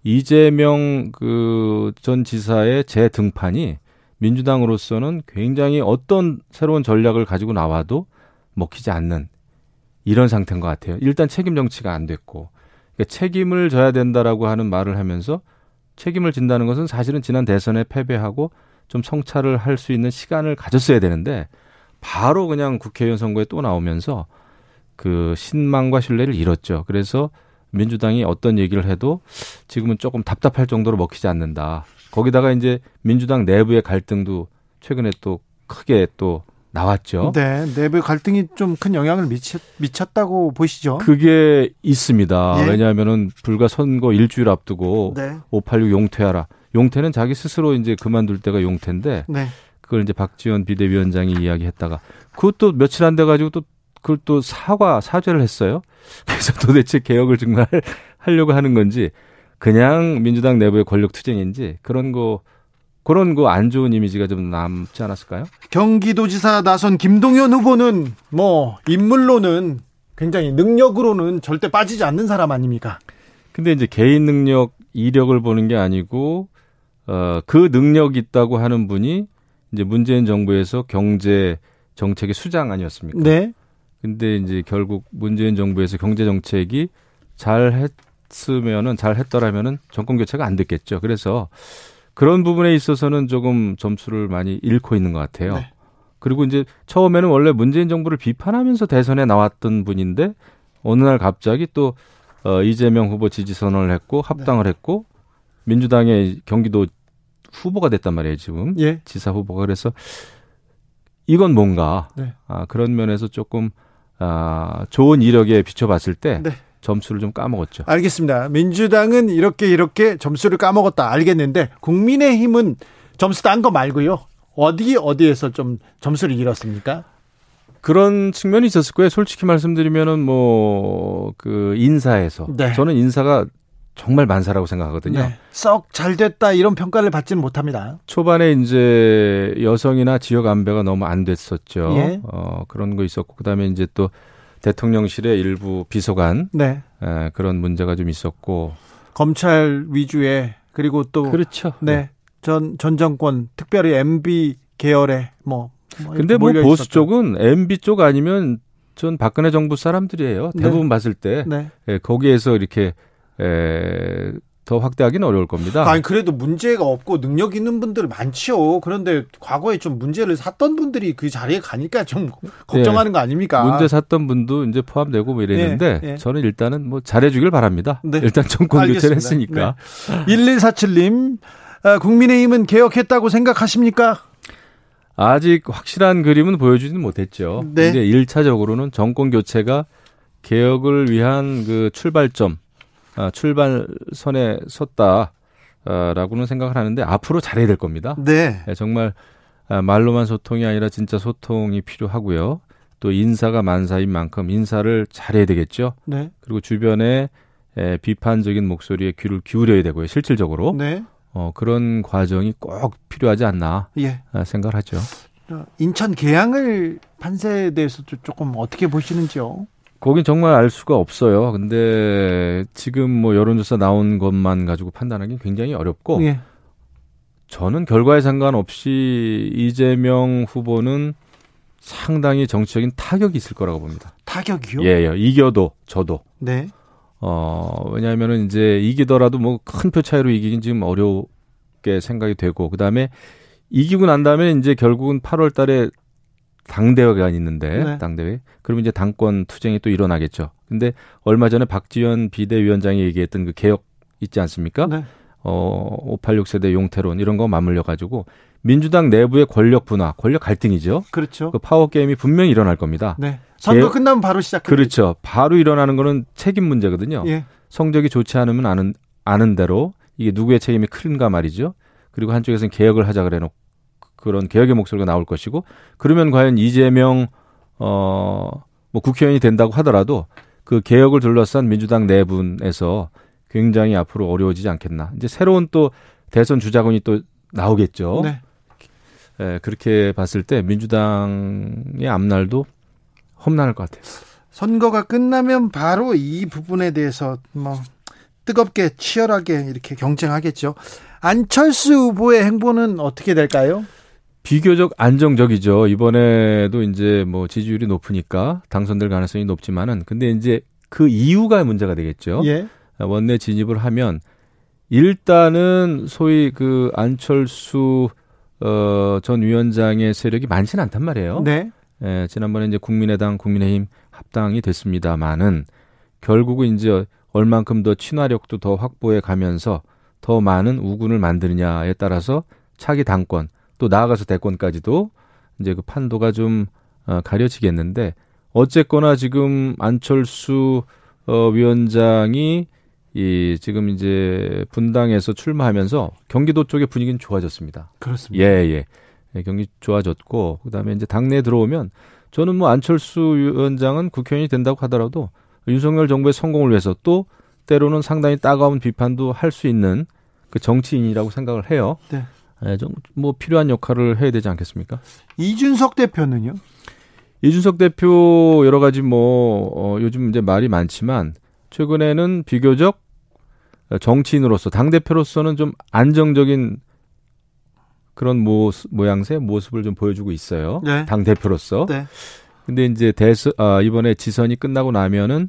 이재명 그 전 지사의 재등판이 민주당으로서는 굉장히 어떤 새로운 전략을 가지고 나와도 먹히지 않는 이런 상태인 것 같아요. 일단 책임 정치가 안 됐고 그러니까 책임을 져야 된다라고 하는 말을 하면서 책임을 진다는 것은 사실은 지난 대선에 패배하고 좀 성찰을 할 수 있는 시간을 가졌어야 되는데 바로 그냥 국회의원 선거에 또 나오면서 그 신망과 신뢰를 잃었죠. 그래서 민주당이 어떤 얘기를 해도 지금은 조금 답답할 정도로 먹히지 않는다. 거기다가 이제 민주당 내부의 갈등도 최근에 또 크게 또 나왔죠. 네, 내부 갈등이 좀 큰 영향을 미쳤, 미쳤다고 보시죠? 그게 있습니다. 예. 왜냐하면은 불과 선거 일주일 앞두고 네, 586 용퇴하라. 용퇴는 자기 스스로 이제 그만둘 때가 용퇴인데 네, 그걸 이제 박지원 비대위원장이 이야기했다가 그것도 며칠 안 돼 가지고 또 그걸 또 사과 사죄를 했어요. 그래서 도대체 개혁을 정말 하려고 하는 건지 그냥 민주당 내부의 권력 투쟁인지 그런 거 그런 거 안 좋은 이미지가 좀 남지 않았을까요? 경기도지사 나선 김동연 후보는 뭐 인물로는 굉장히 능력으로는 절대 빠지지 않는 사람 아닙니까? 근데 이제 개인 능력 이력을 보는 게 아니고 어 그 능력 있다고 하는 분이 이제 문재인 정부에서 경제 정책의 수장 아니었습니까? 네, 근데 이제 결국 문재인 정부에서 경제 정책이 잘 했 으면은 잘 했더라면은 정권 교체가 안 됐겠죠. 그래서 그런 부분에 있어서는 조금 점수를 많이 잃고 있는 것 같아요. 네. 그리고 이제 처음에는 원래 문재인 정부를 비판하면서 대선에 나왔던 분인데 어느 날 갑자기 또 어, 이재명 후보 지지 선언을 했고 합당을 했고 민주당의 경기도 후보가 됐단 말이에요 지금 예, 지사 후보가 그래서 이건 뭔가 네. 아, 그런 면에서 조금 아, 좋은 이력에 비춰봤을 때 네. 점수를 좀 까먹었죠. 알겠습니다. 민주당은 이렇게 이렇게 점수를 까먹었다 알겠는데 국민의힘은 점수 딴 거 말고요. 어디 어디에서 좀 점수를 잃었습니까? 그런 측면이 있었을 거예요. 솔직히 말씀드리면은 뭐 그 인사에서 네. 저는 인사가 정말 만사라고 생각하거든요. 네. 썩잘 됐다 이런 평가를 받지는 못합니다. 초반에 이제 여성이나 지역 안배가 너무 안 됐었죠. 예. 어, 그런 거 있었고 그다음에 이제 또 대통령실의 일부 비서관 네. 에, 그런 문제가 좀 있었고 검찰 위주의 그리고 또 그렇죠. 네. 전, 전 정권, 특별히 MB 계열의 뭐. 뭐 근데 뭐 보수 있었던. 쪽은 MB 쪽 아니면 전 박근혜 정부 사람들이에요. 네. 대부분 봤을 때 네. 예, 거기에서 이렇게 에, 더 확대하기는 어려울 겁니다. 아니, 그래도 문제가 없고 능력 있는 분들 많지요. 그런데 과거에 좀 문제를 샀던 분들이 그 자리에 가니까 좀 걱정하는 거 아닙니까? 문제 샀던 분도 이제 포함되고 뭐 이랬는데 예, 예. 저는 일단은 뭐 잘해주길 바랍니다. 네. 일단 정권 교체를. 했으니까 네. 1147님, 아, 국민의힘은 개혁했다고 생각하십니까? 아직 확실한 그림은 보여주지는 못했죠. 네. 근데 1차적으로는 정권 교체가 개혁을 위한 그 출발점, 아, 출발선에 섰다라고는 생각을 하는데 앞으로 잘해야 될 겁니다. 네. 네, 정말 아, 말로만 소통이 아니라 진짜 소통이 필요하고요. 또 인사가 만사인 만큼 인사를 잘해야 되겠죠. 네. 그리고 주변에 에, 비판적인 목소리에 귀를 기울여야 되고요. 실질적으로 네. 어, 그런 과정이 꼭 필요하지 않나 예. 아, 생각하죠. 어, 인천 계양을 판세에 대해서도 조금 어떻게 보시는지요? 거긴 정말 알 수가 없어요. 근데 지금 뭐 여론조사 나온 것만 가지고 판단하기 굉장히 어렵고 예. 저는 결과에 상관없이 이재명 후보는 상당히 정치적인 타격이 있을 거라고 봅니다. 타격이요? 예, 예. 이겨도 저도. 네. 어, 왜냐하면은 이제 이기더라도 뭐 큰 표 차이로 이기긴 지금 어렵게 생각이 되고, 그 다음에 이기고 난 다음에 이제 결국은 8월 달에 당대회가 있는데, 네. 당대회. 그러면 이제 당권 투쟁이 또 일어나겠죠. 근데 얼마 전에 박지원 비대위원장이 얘기했던 그 개혁 있지 않습니까? 네. 어, 586 세대 용태론 이런 거 맞물려 가지고 민주당 내부의 권력 분화, 권력 갈등이죠. 그렇죠. 그 파워 게임이 분명히 일어날 겁니다. 네. 선거 개혁- 끝나면 바로 시작. 그렇죠. 바로 일어나는 거는 책임 문제거든요. 예. 성적이 좋지 않으면 아는 아는 대로 이게 누구의 책임이 큰가 말이죠. 그리고 한쪽에서는 개혁을 하자 그래 놓고 그런 개혁의 목소리가 나올 것이고 그러면 과연 이재명 어뭐 국회의원이 된다고 하더라도 그 개혁을 둘러싼 민주당 내분에서 굉장히 앞으로 어려워지지 않겠나. 이제 새로운 또 대선 주자군이 또 나오겠죠. 네. 예, 그렇게 봤을 때 민주당의 앞날도 험난할 것 같아요. 선거가 끝나면 바로 이 부분에 대해서 뭐 뜨겁게 치열하게 이렇게 경쟁하겠죠. 안철수 후보의 행보는 어떻게 될까요? 비교적 안정적이죠. 이번에도 이제 뭐 지지율이 높으니까 당선될 가능성이 높지만은 근데 이제 그 이유가 문제가 되겠죠. 예. 원내 진입을 하면 일단은 소위 그 안철수 어, 전 위원장의 세력이 많지는 않단 말이에요. 네. 예, 지난번에 이제 국민의당, 국민의힘 합당이 됐습니다만은 결국은 이제 얼만큼 더 친화력도 더 확보해 가면서 더 많은 우군을 만드느냐에 따라서 차기 당권 또 나아가서 대권까지도 이제 그 판도가 좀 어, 가려지겠는데 어쨌거나 지금 안철수 어, 위원장이 이 지금 이제 분당에서 출마하면서 경기도 쪽의 분위기는 좋아졌습니다. 그렇습니다. 예, 예. 예, 경기 좋아졌고 그다음에 이제 당내에 들어오면 저는 뭐 안철수 위원장은 국회의원이 된다고 하더라도 윤석열 정부의 성공을 위해서 또 때로는 상당히 따가운 비판도 할 수 있는 그 정치인이라고 생각을 해요. 네. 예, 좀뭐 필요한 역할을 해야 되지 않겠습니까? 이준석 대표는요? 이준석 대표 여러 가지 뭐 어, 요즘 이제 말이 많지만 최근에는 비교적 정치인으로서 당 대표로서는 좀 안정적인 그런 모습, 모양새 모습을 좀 보여주고 있어요. 네. 당 대표로서. 네. 근데 이제 대선 아, 이번에 지선이 끝나고 나면은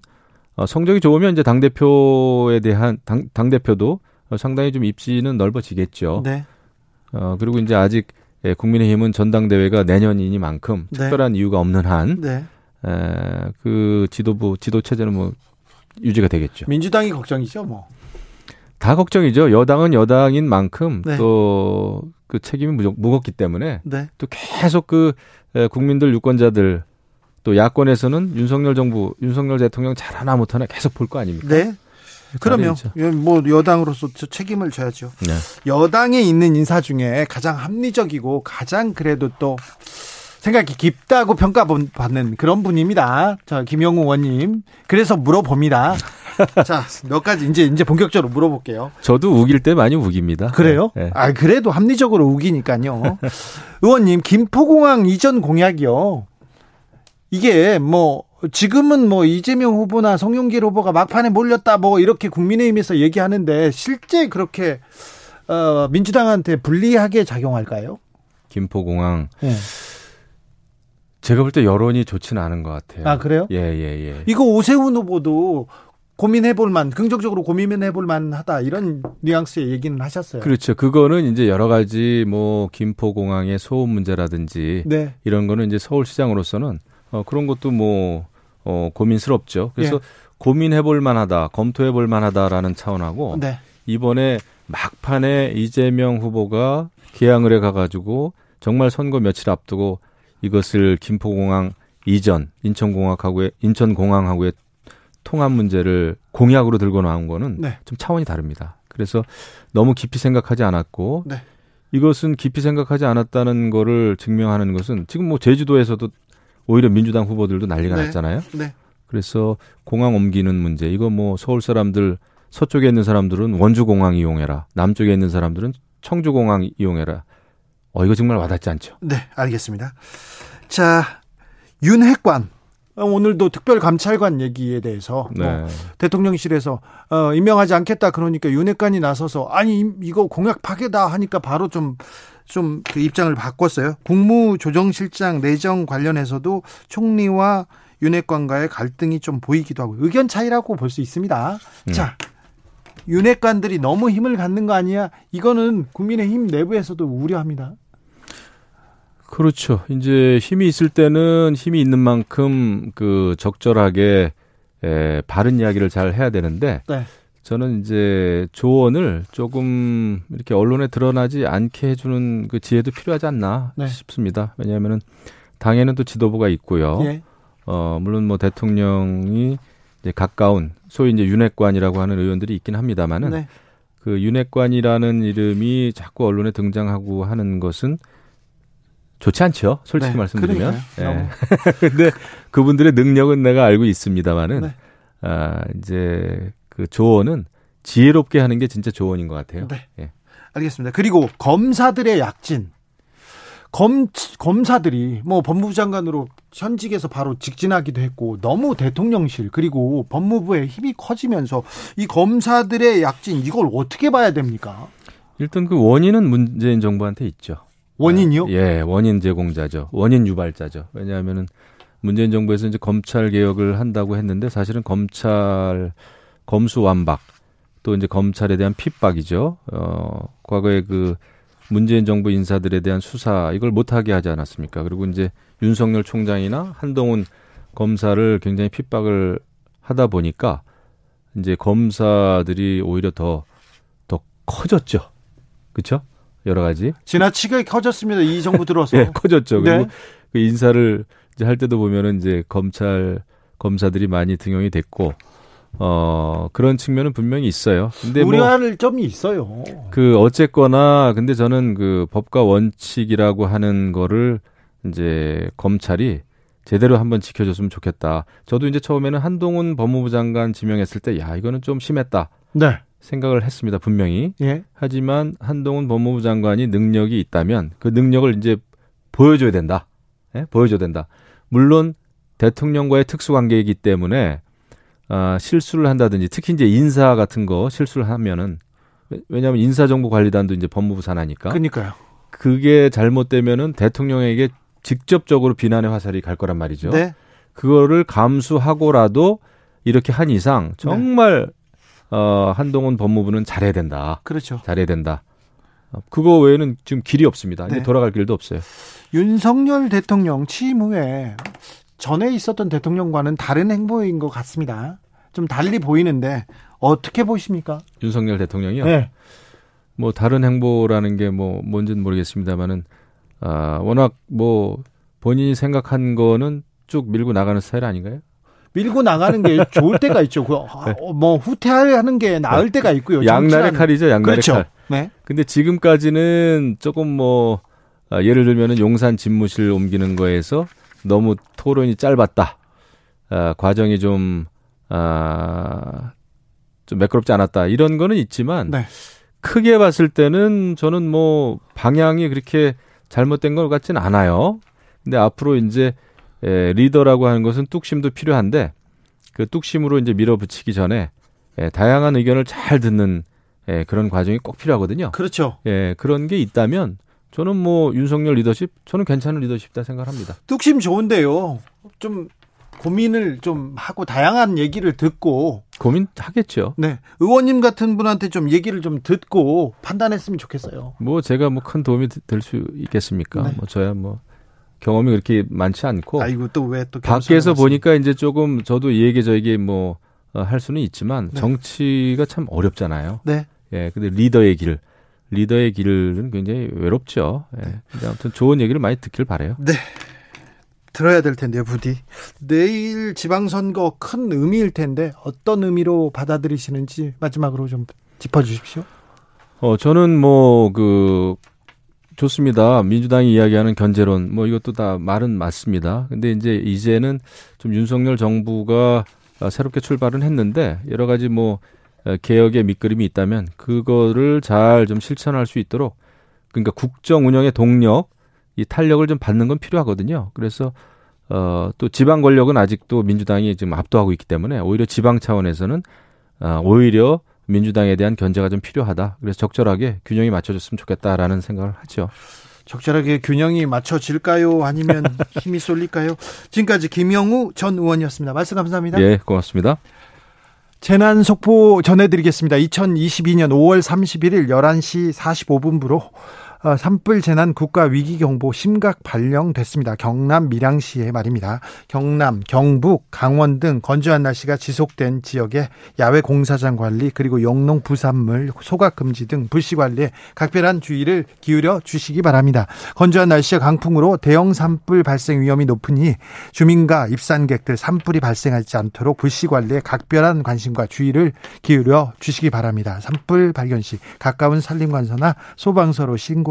어, 성적이 좋으면 이제 당 대표에 대한 당, 당 대표도 어, 상당히 좀 입지는 넓어지겠죠. 네. 어, 그리고 이제 아직 예, 국민의힘은 전당대회가 내년이니만큼 네. 특별한 이유가 없는 한, 네. 에, 그 지도부, 지도 체제는 뭐 유지가 되겠죠. 민주당이 걱정이죠, 뭐. 다 걱정이죠. 여당은 여당인 만큼 네. 또그 책임이 무적, 무겁기 때문에 네. 또 계속 그 에, 국민들 유권자들 또 야권에서는 윤석열 정부, 윤석열 대통령 잘하나 못하나 계속 볼 거 아닙니까? 네. 그러면. 예, 뭐 여당으로서 저 책임을 져야죠. 네. 여당에 있는 인사 중에 가장 합리적이고 가장 그래도 또 생각이 깊다고 평가받는 그런 분입니다. 자, 김영우 의원님. 그래서 물어봅니다. 자, 몇 가지 이제 이제 본격적으로 물어볼게요. 저도 우길 때 많이 우깁니다. 그래요? 네. 아, 그래도 합리적으로 우기니까요. 의원님, 김포공항 이전 공약이요. 이게 뭐 지금은 뭐 이재명 후보나 송영길 후보가 막판에 몰렸다 뭐 이렇게 국민의힘에서 얘기하는데 실제 그렇게 어, 민주당한테 불리하게 작용할까요? 김포공항 예. 제가 볼 때 여론이 좋지는 않은 것 같아요. 아, 그래요? 예, 예, 예. 이거 오세훈 후보도 고민해볼 만, 긍정적으로 고민해볼 만하다 이런 뉘앙스의 얘기는 하셨어요. 그렇죠. 그거는 이제 여러 가지 뭐 김포공항의 소음 문제라든지 네, 이런 거는 이제 서울시장으로서는 어, 그런 것도 뭐 어, 고민스럽죠. 그래서 예. 고민해볼 만하다, 검토해볼 만하다라는 차원하고 네, 이번에 막판에 이재명 후보가 개항을 해가가지고 정말 선거 며칠 앞두고 이것을 김포공항 이전 인천공항하고의 인천공항하고의 통합 문제를 공약으로 들고 나온 거는 네. 좀 차원이 다릅니다. 그래서 너무 깊이 생각하지 않았고 네. 이것은 깊이 생각하지 않았다는 거를 증명하는 것은 지금 뭐 제주도에서도 오히려 민주당 후보들도 난리가 네. 났잖아요. 네. 그래서 공항 옮기는 문제 이거 뭐 서울 사람들 서쪽에 있는 사람들은 원주 공항 이용해라. 남쪽에 있는 사람들은 청주 공항 이용해라. 어 이거 정말 와닿지 않죠. 네, 알겠습니다. 자, 윤핵관. 어, 오늘도 특별감찰관 얘기에 대해서 네. 뭐 대통령실에서 어, 임명하지 않겠다 그러니까 윤핵관이 나서서 아니 임- 이거 공약 파괴다 하니까 바로 좀 좀 그 입장을 바꿨어요. 국무조정실장 내정 관련해서도 총리와 윤핵관과의 갈등이 좀 보이기도 하고 의견 차이라고 볼 수 있습니다. 자, 윤핵관들이 너무 힘을 갖는 거 아니야? 이거는 국민의힘 내부에서도 우려합니다. 그렇죠. 이제 힘이 있을 때는 힘이 있는 만큼 그 적절하게 에, 바른 이야기를 잘 해야 되는데 네. 저는 이제 조언을 조금 이렇게 언론에 드러나지 않게 해주는 그 지혜도 필요하지 않나 네. 싶습니다. 왜냐하면은 당에는 또 지도부가 있고요. 예. 어 물론 뭐 대통령이 이제 가까운 소위 이제 윤핵관이라고 하는 의원들이 있긴 합니다만은 네. 그 윤핵관이라는 이름이 자꾸 언론에 등장하고 하는 것은 좋지 않죠. 솔직히 네, 말씀드리면. 그러니까요. 예. 근데 그분들의 능력은 내가 알고 있습니다만은 네. 아 이제 그 조언은 지혜롭게 하는 게 진짜 조언인 것 같아요. 네. 예. 알겠습니다. 그리고 검사들의 약진. 검, 검사들이 뭐 법무부 장관으로 현직에서 바로 직진하기도 했고 너무 대통령실 그리고 법무부의 힘이 커지면서 이 검사들의 약진 이걸 어떻게 봐야 됩니까? 일단 그 원인은 문재인 정부한테 있죠. 원인이요? 예, 원인 제공자죠. 원인 유발자죠. 왜냐하면은 문재인 정부에서 이제 검찰 개혁을 한다고 했는데 사실은 검찰 검수 완박 또 이제 검찰에 대한 핍박이죠. 어, 과거에 그 문재인 정부 인사들에 대한 수사 이걸 못하게 하지 않았습니까? 그리고 이제 윤석열 총장이나 한동훈 검사를 굉장히 핍박을 하다 보니까 이제 검사들이 오히려 더 더 커졌죠. 그렇죠? 여러 가지 지나치게 커졌습니다. 이 정부 들어서. 예, 커졌죠. 그리고 네. 그 인사를 이제 할 때도 보면은 이제 검찰 검사들이 많이 등용이 됐고 어 그런 측면은 분명히 있어요. 근데 뭐 우려할 점이 있어요. 그 어쨌거나 근데 저는 그 법과 원칙이라고 하는 거를 이제 검찰이 제대로 한번 지켜줬으면 좋겠다. 저도 이제 처음에는 한동훈 법무부 장관 지명했을 때 야 이거는 좀 심했다 네. 생각을 했습니다 분명히. 예. 하지만 한동훈 법무부 장관이 능력이 있다면 그 능력을 이제 보여줘야 된다. 예? 보여줘야 된다. 물론 대통령과의 특수관계이기 때문에 아, 실수를 한다든지 특히 이제 인사 같은 거 실수를 하면은 왜- 왜냐하면 인사정보관리단도 이제 법무부 산하니까 그러니까요. 그게 잘못되면은 대통령에게 직접적으로 비난의 화살이 갈 거란 말이죠. 네. 그거를 감수하고라도 이렇게 한 이상 정말 어, 한동훈 법무부는 잘해야 된다. 그렇죠. 잘해야 된다. 어, 그거 외에는 지금 길이 없습니다. 네. 이제 돌아갈 길도 없어요. 윤석열 대통령 취임 후에 전에 있었던 대통령과는 다른 행보인 것 같습니다. 좀 달리 보이는데 어떻게 보십니까? 윤석열 대통령이요. 네. 뭐 다른 행보라는 게 뭐 뭔지는 모르겠습니다만은 아, 워낙 뭐 본인이 생각한 거는 쭉 밀고 나가는 스타일 아닌가요? 밀고 나가는 게 좋을 때가 있죠. 그, 아, 뭐 후퇴하는 게 나을 때가 있고요. 네. 양날의 칼이죠, 양날의 그렇죠. 칼. 네. 근데 지금까지는 조금 뭐 아, 예를 들면은 용산 집무실 옮기는 거에서 너무 토론이 짧았다. 아, 과정이 좀 아, 좀 매끄럽지 않았다. 이런 거는 있지만 네. 크게 봤을 때는 저는 뭐 방향이 그렇게 잘못된 것 같지는 않아요. 근데 앞으로 이제 에, 리더라고 하는 것은 뚝심도 필요한데 그 뚝심으로 이제 밀어붙이기 전에 에, 다양한 의견을 잘 듣는 에, 그런 과정이 꼭 필요하거든요. 그렇죠. 예, 그런 게 있다면 저는 뭐 윤석열 리더십 저는 괜찮은 리더십이다 생각합니다. 뚝심 좋은데요. 좀 고민을 좀 하고 다양한 얘기를 듣고 고민하겠죠. 네. 의원님 같은 분한테 좀 얘기를 좀 듣고 판단했으면 좋겠어요. 뭐 제가 뭐 큰 도움이 될 수 있겠습니까? 네. 뭐 저야 뭐 경험이 그렇게 많지 않고 아이고 또 왜 또 밖에서 보니까 이제 조금 저도 이 얘기 저 얘기 뭐 어, 할 수는 있지만 네. 정치가 참 어렵잖아요. 네. 예, 근데 리더의 길, 리더의 길은 굉장히 외롭죠. 예. 근데 아무튼 좋은 얘기를 많이 듣길 바래요. 네. 들어야 될 텐데요, 부디. 내일 지방선거 큰 의미일 텐데 어떤 의미로 받아들이시는지 마지막으로 좀 짚어 주십시오. 어, 저는 뭐 그 좋습니다. 민주당이 이야기하는 견제론 뭐 이것도 다 말은 맞습니다. 근데 이제 이제는 좀 윤석열 정부가 아, 새롭게 출발은 했는데 여러 가지 뭐 어, 개혁의 밑그림이 있다면 그거를 잘 좀 실천할 수 있도록 그러니까 국정 운영의 동력 이 탄력을 좀 받는 건 필요하거든요. 그래서 어, 또 지방 권력은 아직도 민주당이 지금 압도하고 있기 때문에 오히려 지방 차원에서는 어, 오히려 민주당에 대한 견제가 좀 필요하다. 그래서 적절하게 균형이 맞춰졌으면 좋겠다라는 생각을 하죠. 적절하게 균형이 맞춰질까요? 아니면 힘이 쏠릴까요? 지금까지 김영우 전 의원이었습니다. 말씀 감사합니다. 예, 고맙습니다. 재난 속보 전해드리겠습니다. 2022년 5월 31일 11시 45분부로 어, 산불 재난 국가 위기 경보 심각 발령됐습니다. 경남 밀양시에 말입니다. 경남, 경북, 강원 등 건조한 날씨가 지속된 지역에 야외 공사장 관리 그리고 영농 부산물 소각 금지 등 불씨 관리에 각별한 주의를 기울여 주시기 바랍니다. 건조한 날씨와 강풍으로 대형 산불 발생 위험이 높으니 주민과 입산객들 산불이 발생하지 않도록 불씨 관리에 각별한 관심과 주의를 기울여 주시기 바랍니다. 산불 발견 시 가까운 산림관서나 소방서로 신고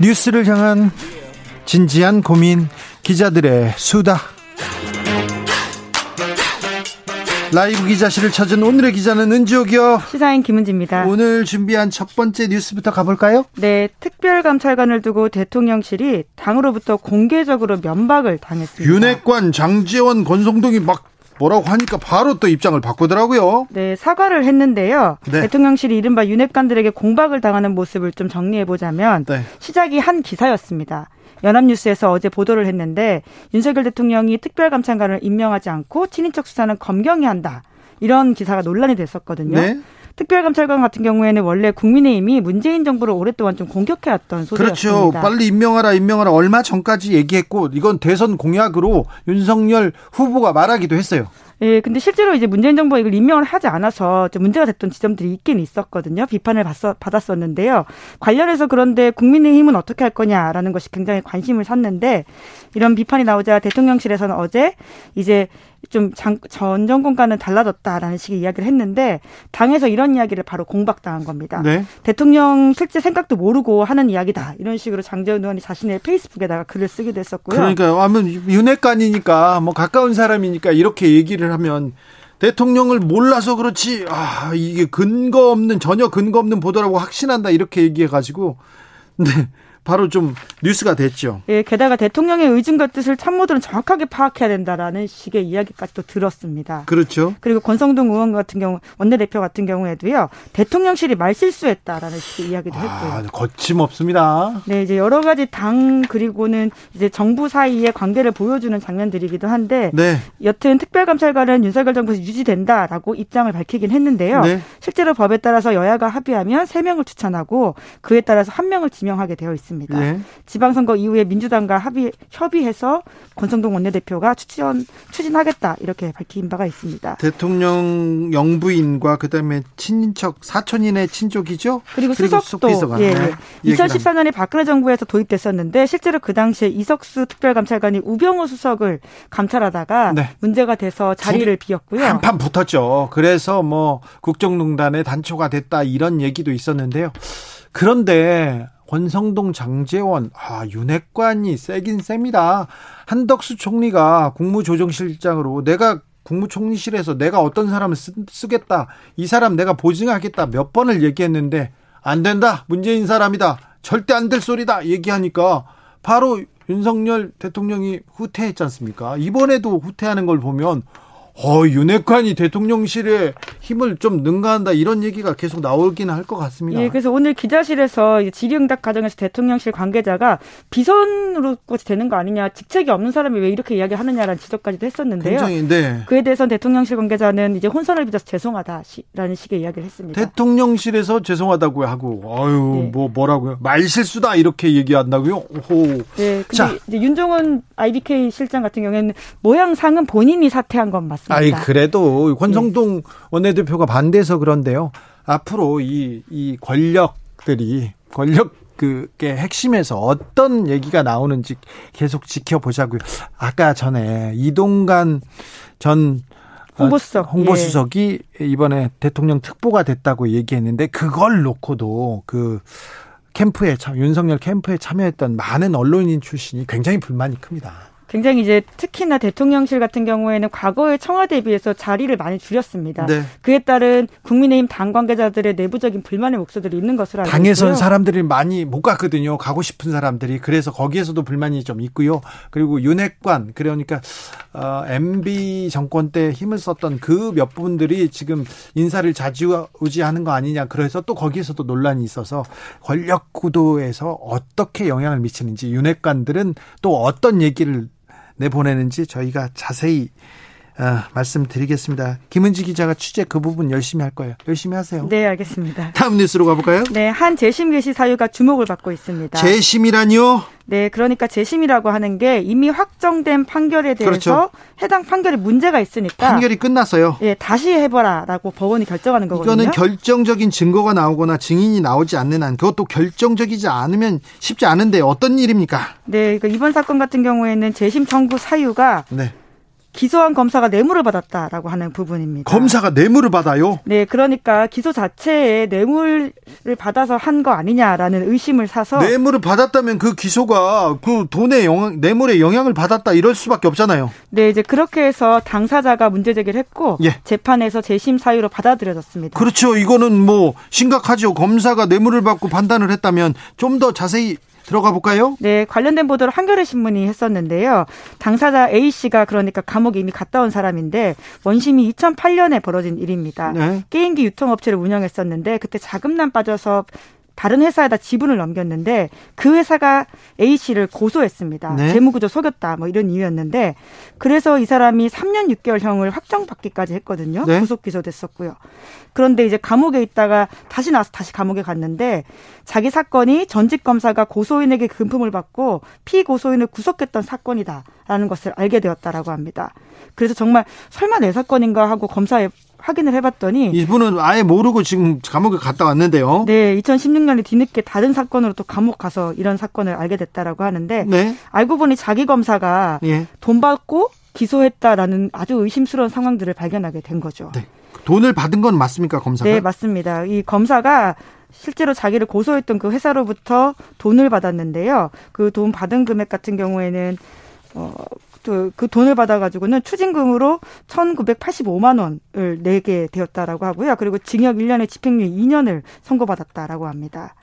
뉴스를 향한 진지한 고민 기자들의 수다 라이브 기자실을 찾은 오늘의 기자는 은지옥이요. 시사인 김은지입니다. 오늘 준비한 첫 번째 뉴스부터 가볼까요? 네, 특별감찰관을 두고 대통령실이 당으로부터 공개적으로 면박을 당했습니다. 윤핵관, 장재원, 권성동이 막 뭐라고 하니까 바로 또 입장을 바꾸더라고요. 네, 사과를 했는데요. 네. 대통령실이 이른바 윤핵관들에게 공박을 당하는 모습을 좀 정리해 보자면 네. 시작이 한 기사였습니다. 연합뉴스에서 어제 보도를 했는데 윤석열 대통령이 특별감찰관을 임명하지 않고 친인척 수사는 검경이 한다. 이런 기사가 논란이 됐었거든요. 네. 특별감찰관 같은 경우에는 원래 국민의힘이 문재인 정부를 오랫동안 좀 공격해왔던 소리였습니다. 그렇죠. 빨리 임명하라 임명하라 얼마 전까지 얘기했고 이건 대선 공약으로 윤석열 후보가 말하기도 했어요. 예, 근데 실제로 이제 문재인 정부가 이걸 임명을 하지 않아서 좀 문제가 됐던 지점들이 있긴 있었거든요. 비판을 받았, 받았었는데요. 관련해서 그런데 국민의힘은 어떻게 할 거냐라는 것이 굉장히 관심을 샀는데 이런 비판이 나오자 대통령실에서는 어제 이제 좀전 정권과는 달라졌다라는 식의 이야기를 했는데 당에서 이런 이야기를 바로 공박당한 겁니다. 네. 대통령 실제 생각도 모르고 하는 이야기다 이런 식으로 장재훈 의원이 자신의 페이스북에다가 글을 쓰기도 했었고요. 그러니까요. 아무 윤핵관이니까 뭐 가까운 사람이니까 이렇게 얘기를 하면 대통령을 몰라서 그렇지 아 이게 근거 없는 전혀 근거 없는 보도라고 확신한다 이렇게 얘기해 가지고 네. 바로 좀 뉴스가 됐죠. 예, 게다가 대통령의 의중과 뜻을 참모들은 정확하게 파악해야 된다라는 식의 이야기까지 도 들었습니다. 그렇죠. 그리고 권성동 의원 같은 경우 원내대표 같은 경우에도요. 대통령실이 말실수했다라는 식의 이야기도 아, 했고요. 아, 거침없습니다. 네, 이제 여러 가지 당 그리고는 이제 정부 사이의 관계를 보여주는 장면들이기도 한데 네. 여튼 특별감찰관은 윤석열 정부에서 유지된다라고 입장을 밝히긴 했는데요. 네. 실제로 법에 따라서 여야가 합의하면 3명을 추천하고 그에 따라서 1명을 지명하게 되어 있습니다. 있습니다. 네. 지방선거 이후에 민주당과 합의 협의해서 권성동 원내대표가 추진 추진하겠다 이렇게 밝힌 바가 있습니다. 대통령 영부인과 그다음에 친인척 사촌인의 친족이죠. 그리고, 그리고 수석도 예, 네. 2014년에 박근혜 정부에서 도입됐었는데 실제로 그 당시에 이석수 특별감찰관이 우병우 수석을 감찰하다가 네. 문제가 돼서 자리를 비웠고요. 한판 붙었죠. 그래서 뭐 국정농단의 단초가 됐다 이런 얘기도 있었는데요. 그런데 권성동, 장재원, 아, 윤핵관이 세긴 셉니다. 한덕수 총리가 국무조정실장으로 내가 국무총리실에서 내가 어떤 사람을 쓰, 쓰겠다. 이 사람 내가 보증하겠다. 몇 번을 얘기했는데 안 된다. 문재인 사람이다. 절대 안 될 소리다. 얘기하니까 바로 윤석열 대통령이 후퇴했지 않습니까? 이번에도 후퇴하는 걸 보면 어, 윤핵관이 대통령실에 힘을 좀 능가한다 이런 얘기가 계속 나오긴 할것 같습니다. 예, 그래서 오늘 기자실에서 질의응답 과정에서 대통령실 관계자가 비선으로까지 되는 거 아니냐, 직책이 없는 사람이 왜 이렇게 이야기하느냐라는 지적까지도 했었는데요. 굉장히 네. 그에 대해서 대통령실 관계자는 이제 혼선을 빚어서 죄송하다라는 식의 이야기를 했습니다. 대통령실에서 죄송하다고 하고, 어유 네. 뭐 뭐라고요? 말실수다 이렇게 얘기한다고요? 오. 네, 근데 자. 이제 윤종원 IBK 실장 같은 경우에는 모양상은 본인이 사퇴한 건 맞습니다. 아이 그래도 권성동 원내대표가 반대해서 그런데요. 앞으로 이 이 권력들이 권력 그게 핵심에서 어떤 얘기가 나오는지 계속 지켜보자고요. 아까 전에 이동관 전 어, 홍보수석. 홍보수석이 이번에 대통령 특보가 됐다고 얘기했는데 그걸 놓고도 그 캠프에 참 윤석열 캠프에 참여했던 많은 언론인 출신이 굉장히 불만이 큽니다. 굉장히 이제 특히나 대통령실 같은 경우에는 과거의 청와대에 비해서 자리를 많이 줄였습니다. 네. 그에 따른 국민의힘 당 관계자들의 내부적인 불만의 목소들이 있는 것으로 알고 당에선 있고요. 사람들이 많이 못 갔거든요. 가고 싶은 사람들이 그래서 거기에서도 불만이 좀 있고요. 그리고 윤핵관 그러니까 어, MB 정권 때 힘을 썼던 그 몇 분들이 지금 인사를 자주우지하는 거 아니냐. 그래서 또 거기에서도 논란이 있어서 권력 구도에서 어떻게 영향을 미치는지 윤핵관들은 또 어떤 얘기를 내보내는지 저희가 자세히 어, 말씀드리겠습니다. 김은지 기자가 취재 그 부분 열심히 할 거예요. 열심히 하세요. 네, 알겠습니다. 다음 뉴스로 가볼까요? 네, 한 재심 개시 사유가 주목을 받고 있습니다. 재심이라니요? 네, 그러니까 재심이라고 하는 게 이미 확정된 판결에 대해서 그렇죠. 해당 판결에 문제가 있으니까 판결이 끝났어요. 예, 다시 해봐라라고 법원이 결정하는 거거든요. 이거는 결정적인 증거가 나오거나 증인이 나오지 않는 한 그것도 결정적이지 않으면 쉽지 않은데 어떤 일입니까? 네, 그러니까 이번 사건 같은 경우에는 재심 청구 사유가 네. 기소한 검사가 뇌물을 받았다라고 하는 부분입니다. 검사가 뇌물을 받아요. 네, 그러니까 기소 자체에 뇌물을 받아서 한 거 아니냐라는 의심을 사서 뇌물을 받았다면 그 기소가 그 돈의 영향, 뇌물의 영향을 받았다 이럴 수밖에 없잖아요. 네, 이제 그렇게 해서 당사자가 문제 제기를 했고 예. 재판에서 재심 사유로 받아들여졌습니다. 그렇죠. 이거는 뭐 심각하죠. 검사가 뇌물을 받고 판단을 했다면 좀 더 자세히 들어가 볼까요? 네, 관련된 보도를 한겨레 신문이 했었는데요. 당사자 A 씨가 그러니까 감옥에 이미 갔다 온 사람인데 원심이 2008년에 벌어진 일입니다. 네. 게임기 유통업체를 운영했었는데 그때 자금난 빠져서 다른 회사에다 지분을 넘겼는데 그 회사가 A 씨를 고소했습니다. 네. 재무구조 속였다 뭐 이런 이유였는데 그래서 이 사람이 3년 6개월형을 확정받기까지 했거든요. 네. 구속 기소됐었고요. 그런데 이제 감옥에 있다가 다시 나와서 다시 감옥에 갔는데 자기 사건이 전직 검사가 고소인에게 금품을 받고 피고소인을 구속했던 사건이다라는 것을 알게 되었다라고 합니다. 그래서 정말 설마 내 사건인가 하고 검사에 확인을 해봤더니 이분은 아예 모르고 지금 감옥에 갔다 왔는데요. 네, 2016년에 뒤늦게 다른 사건으로 또 감옥 가서 이런 사건을 알게 됐다라고 하는데 네. 알고 보니 자기 검사가 예. 돈 받고 기소했다라는 아주 의심스러운 상황들을 발견하게 된 거죠. 네. 돈을 받은 건 맞습니까, 검사가? 네, 맞습니다. 이 검사가 실제로 자기를 고소했던 그 회사로부터 돈을 받았는데요. 그 돈 받은 금액 같은 경우에는 어, 그, 그 돈을 받아가지고는 추징금으로 1,985만 원을 내게 되었다라고 하고요. 그리고 징역 1년에 집행유예 2년을 선고받았다라고 합니다.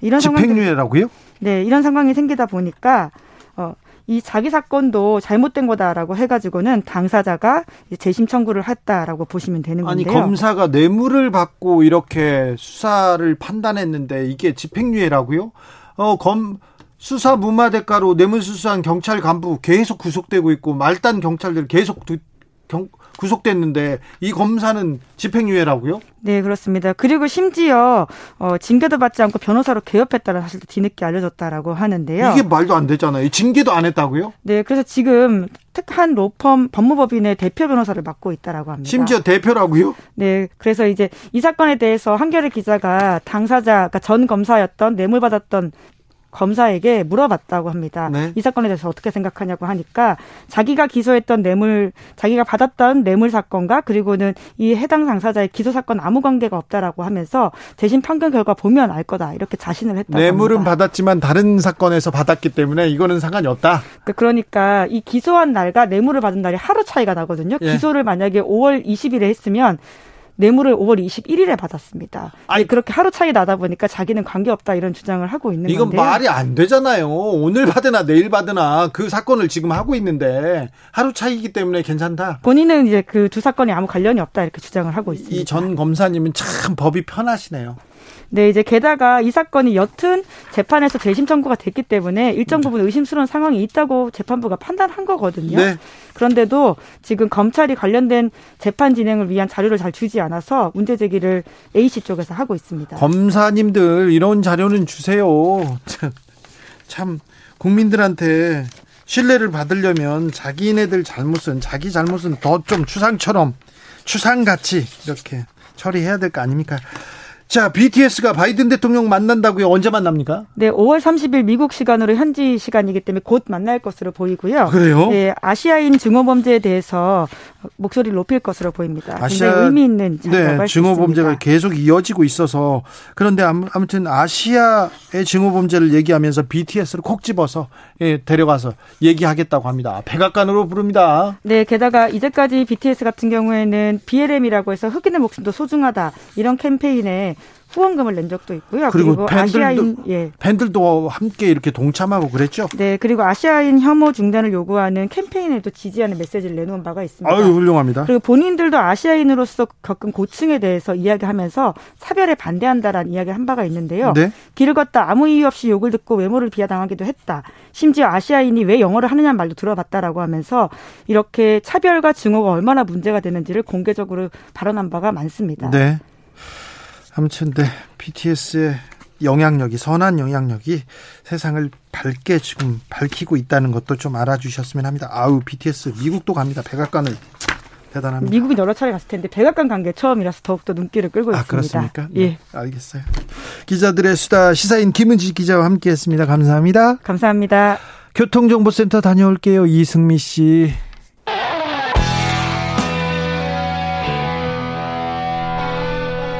이런 상황 집행유예라고요? 네, 이런 상황이 생기다 보니까 어, 이 자기 사건도 잘못된 거다라고 해가지고는 당사자가 재심 청구를 했다라고 보시면 되는 아니 건데요. 검사가 뇌물을 받고 이렇게 수사를 판단했는데 이게 집행유예라고요? 어, 검 수사 무마 대가로 뇌물 수수한 경찰 간부 계속 구속되고 있고 말단 경찰들 계속 두- 경- 구속됐는데 이 검사는 집행유예라고요? 네, 그렇습니다. 그리고 심지어 어, 징계도 받지 않고 변호사로 개업했다는 사실도 뒤늦게 알려졌다라고 하는데요. 이게 말도 안 되잖아요. 징계도 안 했다고요? 네, 그래서 지금 특한 로펌 법무법인의 대표 변호사를 맡고 있다라고 합니다. 심지어 대표라고요? 네, 그래서 이제 이 사건에 대해서 한겨레 기자가 당사자, 그러니까 전 검사였던 뇌물 받았던 검사에게 물어봤다고 합니다. 네. 이 사건에 대해서 어떻게 생각하냐고 하니까 자기가 기소했던 뇌물, 자기가 받았던 뇌물 사건과 그리고는 이 해당 당사자의 기소 사건 아무 관계가 없다라고 하면서 재심 판결 결과 보면 알 거다 이렇게 자신을 했다고 뇌물은 합니다. 받았지만 다른 사건에서 받았기 때문에 이거는 상관이 없다. 그- 그러니까 이 기소한 날과 뇌물을 받은 날이 하루 차이가 나거든요. 예. 기소를 만약에 5월 20일에 했으면 뇌물을 5월 21일에 받았습니다. 아니, 그렇게 하루 차이 나다 보니까 자기는 관계 없다 이런 주장을 하고 있는 이건 건데요. 말이 안 되잖아요. 오늘 받으나 내일 받으나 그 사건을 지금 하고 있는데 하루 차이기 때문에 괜찮다. 본인은 이제 그 두 사건이 아무 관련이 없다 이렇게 주장을 하고 있습니다. 이 전 검사님은 참 법이 편하시네요. 네, 이제 게다가 이 사건이 여튼 재판에서 재심 청구가 됐기 때문에 일정 부분 의심스러운 상황이 있다고 재판부가 판단한 거거든요. 네. 그런데도 지금 검찰이 관련된 재판 진행을 위한 자료를 잘 주지 않아서 문제 제기를 A씨 쪽에서 하고 있습니다. 검사님들 이런 자료는 주세요. 참, 참 국민들한테 신뢰를 받으려면 자기네들 잘못은 자기 잘못은 더 좀 추상처럼 추상같이 이렇게 처리해야 될 거 아닙니까? 자, BTS가 바이든 대통령 만난다고요? 언제 만납니까? 네, 5월 30일 미국 시간으로 현지 시간이기 때문에 곧 만날 것으로 보이고요. 그래요? 네, 아시아인 증오 범죄에 대해서 목소리를 높일 것으로 보입니다. 아시아- 의미 있는 네, 증오. 범죄가 계속 이어지고 있어서 그런데 아무- 아무튼 아시아의 증오 범죄를 얘기하면서 BTS를 콕 집어서 예, 데려가서 얘기하겠다고 합니다. 백악관으로 부릅니다. 네, 게다가 이제까지 BTS 같은 경우에는 BLM이라고 해서 흑인의 목숨도 소중하다 이런 캠페인에 후원금을 낸 적도 있고요. 그리고 팬들도- 아시아인 예. 팬들도 함께 이렇게 동참하고 그랬죠. 네, 그리고 아시아인 혐오 중단을 요구하는 캠페인에도 지지하는 메시지를 내놓은 바가 있습니다. 아유 훌륭합니다. 그리고 본인들도 아시아인으로서 겪은 고충에 대해서 이야기하면서 차별에 반대한다라는 이야기를 한 바가 있는데요. 네. 길을 걷다 아무 이유 없이 욕을 듣고 외모를 비하당하기도 했다. 심지어 아시아인이 왜 영어를 하느냐는 말도 들어봤다라고 하면서 이렇게 차별과 증오가 얼마나 문제가 되는지를 공개적으로 발언한 바가 많습니다. 네. 아무튼 네. BTS의 영향력이 선한 영향력이 세상을 밝게 지금 밝히고 있다는 것도 좀 알아주셨으면 합니다. 아우 BTS 미국도 갑니다. 백악관을 대단합니다. 미국은 여러 차례 갔을 텐데 백악관 간 게 처음이라서 더욱더 눈길을 끌고 아 있습니다. 그렇습니까? 예, 네, 알겠어요. 기자들의 수다 시사인 김은지 기자와 함께했습니다. 감사합니다. 감사합니다. 교통정보센터 다녀올게요. 이승미 씨.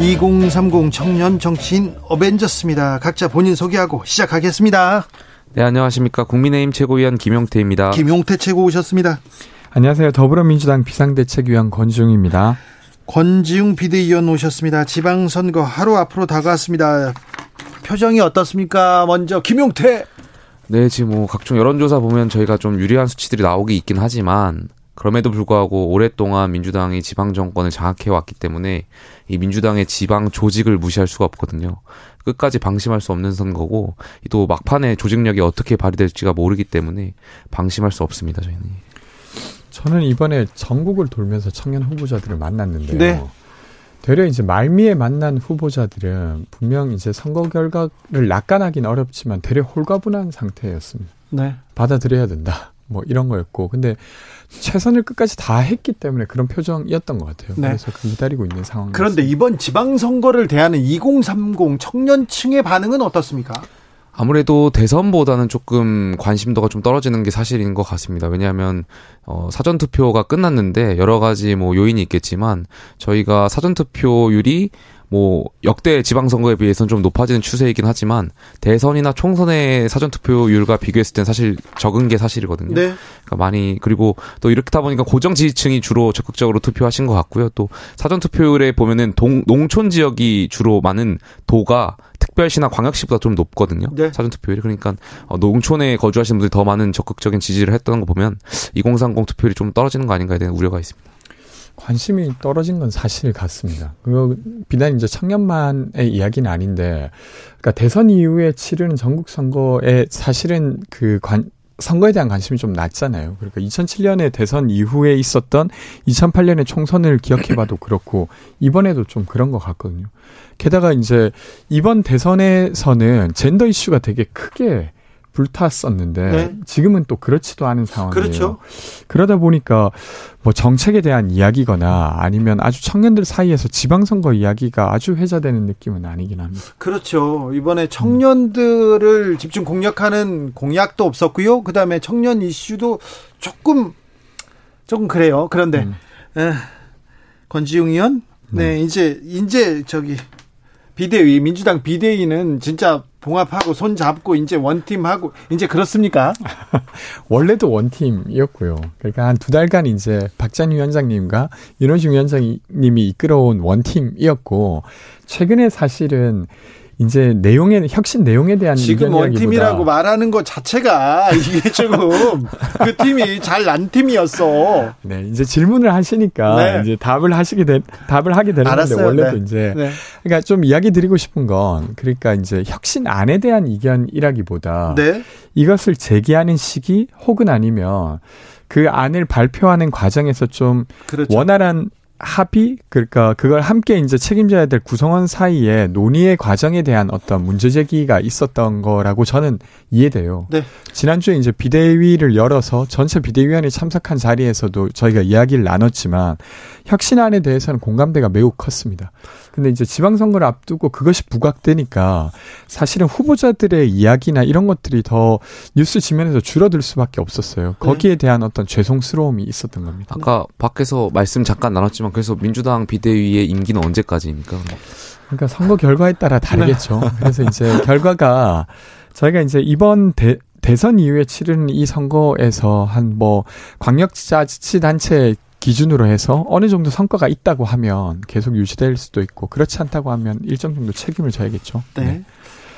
2030 청년 정치인 어벤져스입니다. 각자 본인 소개하고 시작하겠습니다. 네, 안녕하십니까. 국민의힘 최고위원 김용태입니다. 김용태 최고 오셨습니다. 안녕하세요. 더불어민주당 비상대책위원 권지웅입니다. 권지웅 비대위원 오셨습니다. 지방선거 하루 앞으로 다가왔습니다. 표정이 어떻습니까? 먼저 김용태. 네, 지금 뭐 각종 여론조사 보면 저희가 좀 유리한 수치들이 나오기 있긴 하지만 그럼에도 불구하고 오랫동안 민주당이 지방 정권을 장악해 왔기 때문에 이 민주당의 지방 조직을 무시할 수가 없거든요. 끝까지 방심할 수 없는 선거고 또 막판에 조직력이 어떻게 발휘될지가 모르기 때문에 방심할 수 없습니다. 저희는. 저는 이번에 전국을 돌면서 청년 후보자들을 만났는데요. 네. 되려 이제 말미에 만난 후보자들은 분명 이제 선거 결과를 낙관하기는 어렵지만 되려 홀가분한 상태였습니다. 네. 받아들여야 된다. 뭐 이런 거였고. 근데 최선을 끝까지 다 했기 때문에 그런 표정이었던 것 같아요. 네. 그래서 그 기다리고 있는 상황. 그런데 이번 지방선거를 대하는 2030 청년층의 반응은 어떻습니까? 아무래도 대선보다는 조금 관심도가 좀 떨어지는 게 사실인 것 같습니다. 왜냐하면 어, 사전 투표가 끝났는데 여러 가지 뭐 요인이 있겠지만 저희가 사전 투표율이 뭐 역대 지방선거에 비해서는 좀 높아지는 추세이긴 하지만 대선이나 총선의 사전 투표율과 비교했을 땐 사실 적은 게 사실이거든요. 네. 그러니까 많이 그리고 또 이렇다 보니까 고정 지지층이 주로 적극적으로 투표하신 것 같고요. 또 사전 투표율에 보면은 동, 농촌 지역이 주로 많은 도가 특별시나 광역시보다 좀 높거든요. 네. 사전 투표율이 그러니까 어, 농촌에 거주하시는 분들이 더 많은 적극적인 지지를 했던 거 보면 2030 투표율이 좀 떨어지는 거 아닌가에 대한 우려가 있습니다. 관심이 떨어진 건 사실 같습니다. 그거 비단 이제 청년만의 이야기는 아닌데, 그러니까 대선 이후에 치르는 전국 선거에 사실은 그 관, 선거에 대한 관심이 좀 낮잖아요. 그러니까 2007년에 대선 이후에 있었던 2008년의 총선을 기억해봐도 그렇고 이번에도 좀 그런 것 같거든요. 게다가 이제 이번 대선에서는 젠더 이슈가 되게 크게 불탔었는데 네. 지금은 또 그렇지도 않은 상황이에요. 그렇죠. 그러다 보니까 뭐 정책에 대한 이야기거나 아니면 아주 청년들 사이에서 지방선거 이야기가 아주 회자되는 느낌은 아니긴 합니다. 그렇죠. 이번에 청년들을 집중 공략하는 공약도 없었고요. 그다음에 청년 이슈도 조금 조금 그래요. 그런데 에, 권지웅 의원, 네, 이제 이제 저기 비대위 민주당 비대위는 진짜 봉합하고 손 잡고 이제 원팀 하고 이제 그렇습니까? 원래도 원팀이었고요. 그러니까 한 두 달간 이제 박찬 위원장님과 윤호중 위원장님이 이끌어온 원팀이었고 최근에 사실은 이제 내용에 혁신 내용에 대한 지금 원팀이라고 말하는 것 자체가 이게 조금 그 팀이 잘 난 팀이었어. 네, 이제 질문을 하시니까 네. 이제 답을 하시게 되, 답을 하게 되는 건데 알았어요. 원래도 네. 이제 네. 그러니까 좀 이야기 드리고 싶은 건 그러니까 이제 혁신 안에 대한 이견이라기보다 네. 이것을 제기하는 시기 혹은 아니면 그 안을 발표하는 과정에서 좀 그렇죠. 원활한 합의 그러니까 그걸 함께 이제 책임져야 될 구성원 사이에 논의의 과정에 대한 어떤 문제 제기가 있었던 거라고 저는 이해돼요. 네. 지난주에 이제 비대위를 열어서 전체 비대위원이 참석한 자리에서도 저희가 이야기를 나눴지만 혁신안에 대해서는 공감대가 매우 컸습니다. 근데 이제 지방선거를 앞두고 그것이 부각되니까 사실은 후보자들의 이야기나 이런 것들이 더 뉴스 지면에서 줄어들 수밖에 없었어요. 거기에 대한 어떤 죄송스러움이 있었던 겁니다. 아까 밖에서 말씀 잠깐 나눴지만 그래서 민주당 비대위의 임기는 언제까지입니까? 그러니까 선거 결과에 따라 다르겠죠. 네. 그래서 이제 결과가 저희가 이제 이번 대, 대선 이후에 치르는 이 선거에서 한 뭐 광역자치단체 기준으로 해서 어느 정도 성과가 있다고 하면 계속 유지될 수도 있고 그렇지 않다고 하면 일정 정도 책임을 져야겠죠. 네.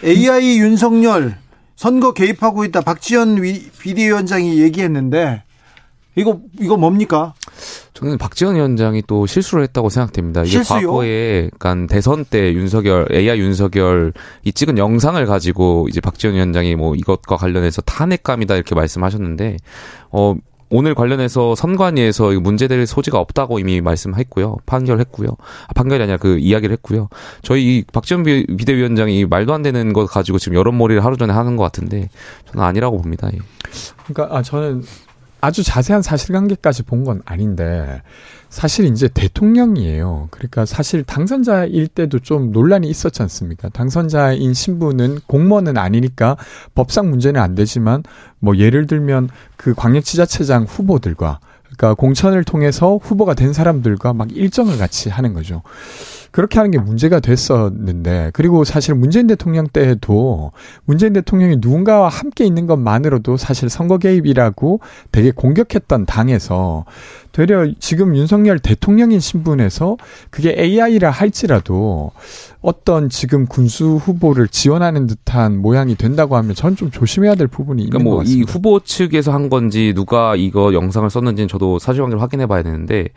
AI 윤석열 선거 개입하고 있다. 박지원 위- 비대위원장이 얘기했는데 이거 이거 뭡니까? 저는 박지원 위원장이 또 실수를 했다고 생각됩니다. 이게 실수요? 과거에 그러니까 대선 때 윤석열 AI 윤석열 이 찍은 영상을 가지고 이제 박지원 위원장이 뭐 이것과 관련해서 탄핵감이다 이렇게 말씀하셨는데 어 오늘 관련해서 선관위에서 문제될 소지가 없다고 이미 말씀했고요. 판결했고요. 아, 판결이 아니라 그 이야기를 했고요. 저희 이 박지원 비- 비대위원장이 말도 안 되는 것 가지고 지금 여론몰이를 하루 전에 하는 것 같은데 저는 아니라고 봅니다. 예. 그러니까 아 저는 아주 자세한 사실관계까지 본 건 아닌데 사실 이제 대통령이에요. 그러니까 사실 당선자일 때도 좀 논란이 있었지 않습니까? 당선자인 신분은 공무원은 아니니까 법상 문제는 안 되지만 뭐 예를 들면 그 광역지자체장 후보들과 그러니까 공천을 통해서 후보가 된 사람들과 막 일정을 같이 하는 거죠. 그렇게 하는 게 문제가 됐었는데 그리고 사실 문재인 대통령 때에도 문재인 대통령이 누군가와 함께 있는 것만으로도 사실 선거 개입이라고 되게 공격했던 당에서 되려 지금 윤석열 대통령인 신분에서 그게 AI라 할지라도 어떤 지금 군수 후보를 지원하는 듯한 모양이 된다고 하면 전 좀 조심해야 될 부분이 있는 그러니까 것뭐이 같습니다. 후보 측에서 한 건지 누가 이거 영상을 썼는지는 저도 사실관계를 확인해 봐야 되는데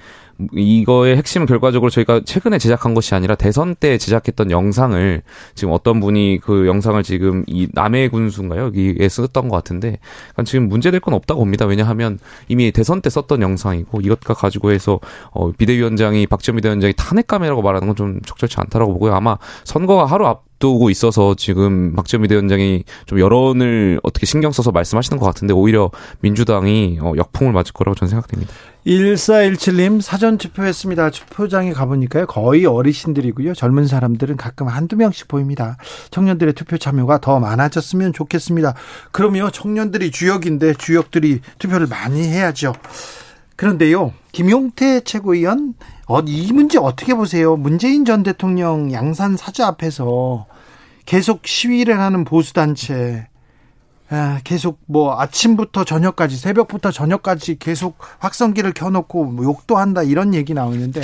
이거의 핵심은 결과적으로 저희가 최근에 제작한 것이 아니라 대선 때 제작했던 영상을 지금 어떤 분이 그 영상을 지금 이 남해 군수인가요? 여기에 썼던 것 같은데 그러니까 지금 문제될 건 없다고 봅니다. 왜냐하면 이미 대선 때 썼던 영상이고 이것과 가지고 해서 어, 비대위원장이 박지원 비대위원장이 탄핵감이라고 말하는 건 좀 적절치 않다라고 보고요. 아마 선거가 하루 앞 두고 있어서 지금 박지원 비대위원장이 좀 여론을 어떻게 신경 써서 말씀하시는 것 같은데 오히려 민주당이 어, 역풍을 맞을 거라고 저는 생각됩니다. 1417님 사전 투표했습니다. 투표장에 가보니까요. 거의 어르신들이고요. 젊은 사람들은 가끔 한두 명씩 보입니다. 청년들의 투표 참여가 더 많아졌으면 좋겠습니다. 그러면 청년들이 주역인데 주역들이 투표를 많이 해야죠. 그런데요. 김용태 최고위원 어, 이 문제 어떻게 보세요? 문재인 전 대통령 양산 사주 앞에서 계속 시위를 하는 보수단체 아, 계속 뭐 아침부터 저녁까지 새벽부터 저녁까지 계속 확성기를 켜놓고 뭐 욕도 한다 이런 얘기 나오는데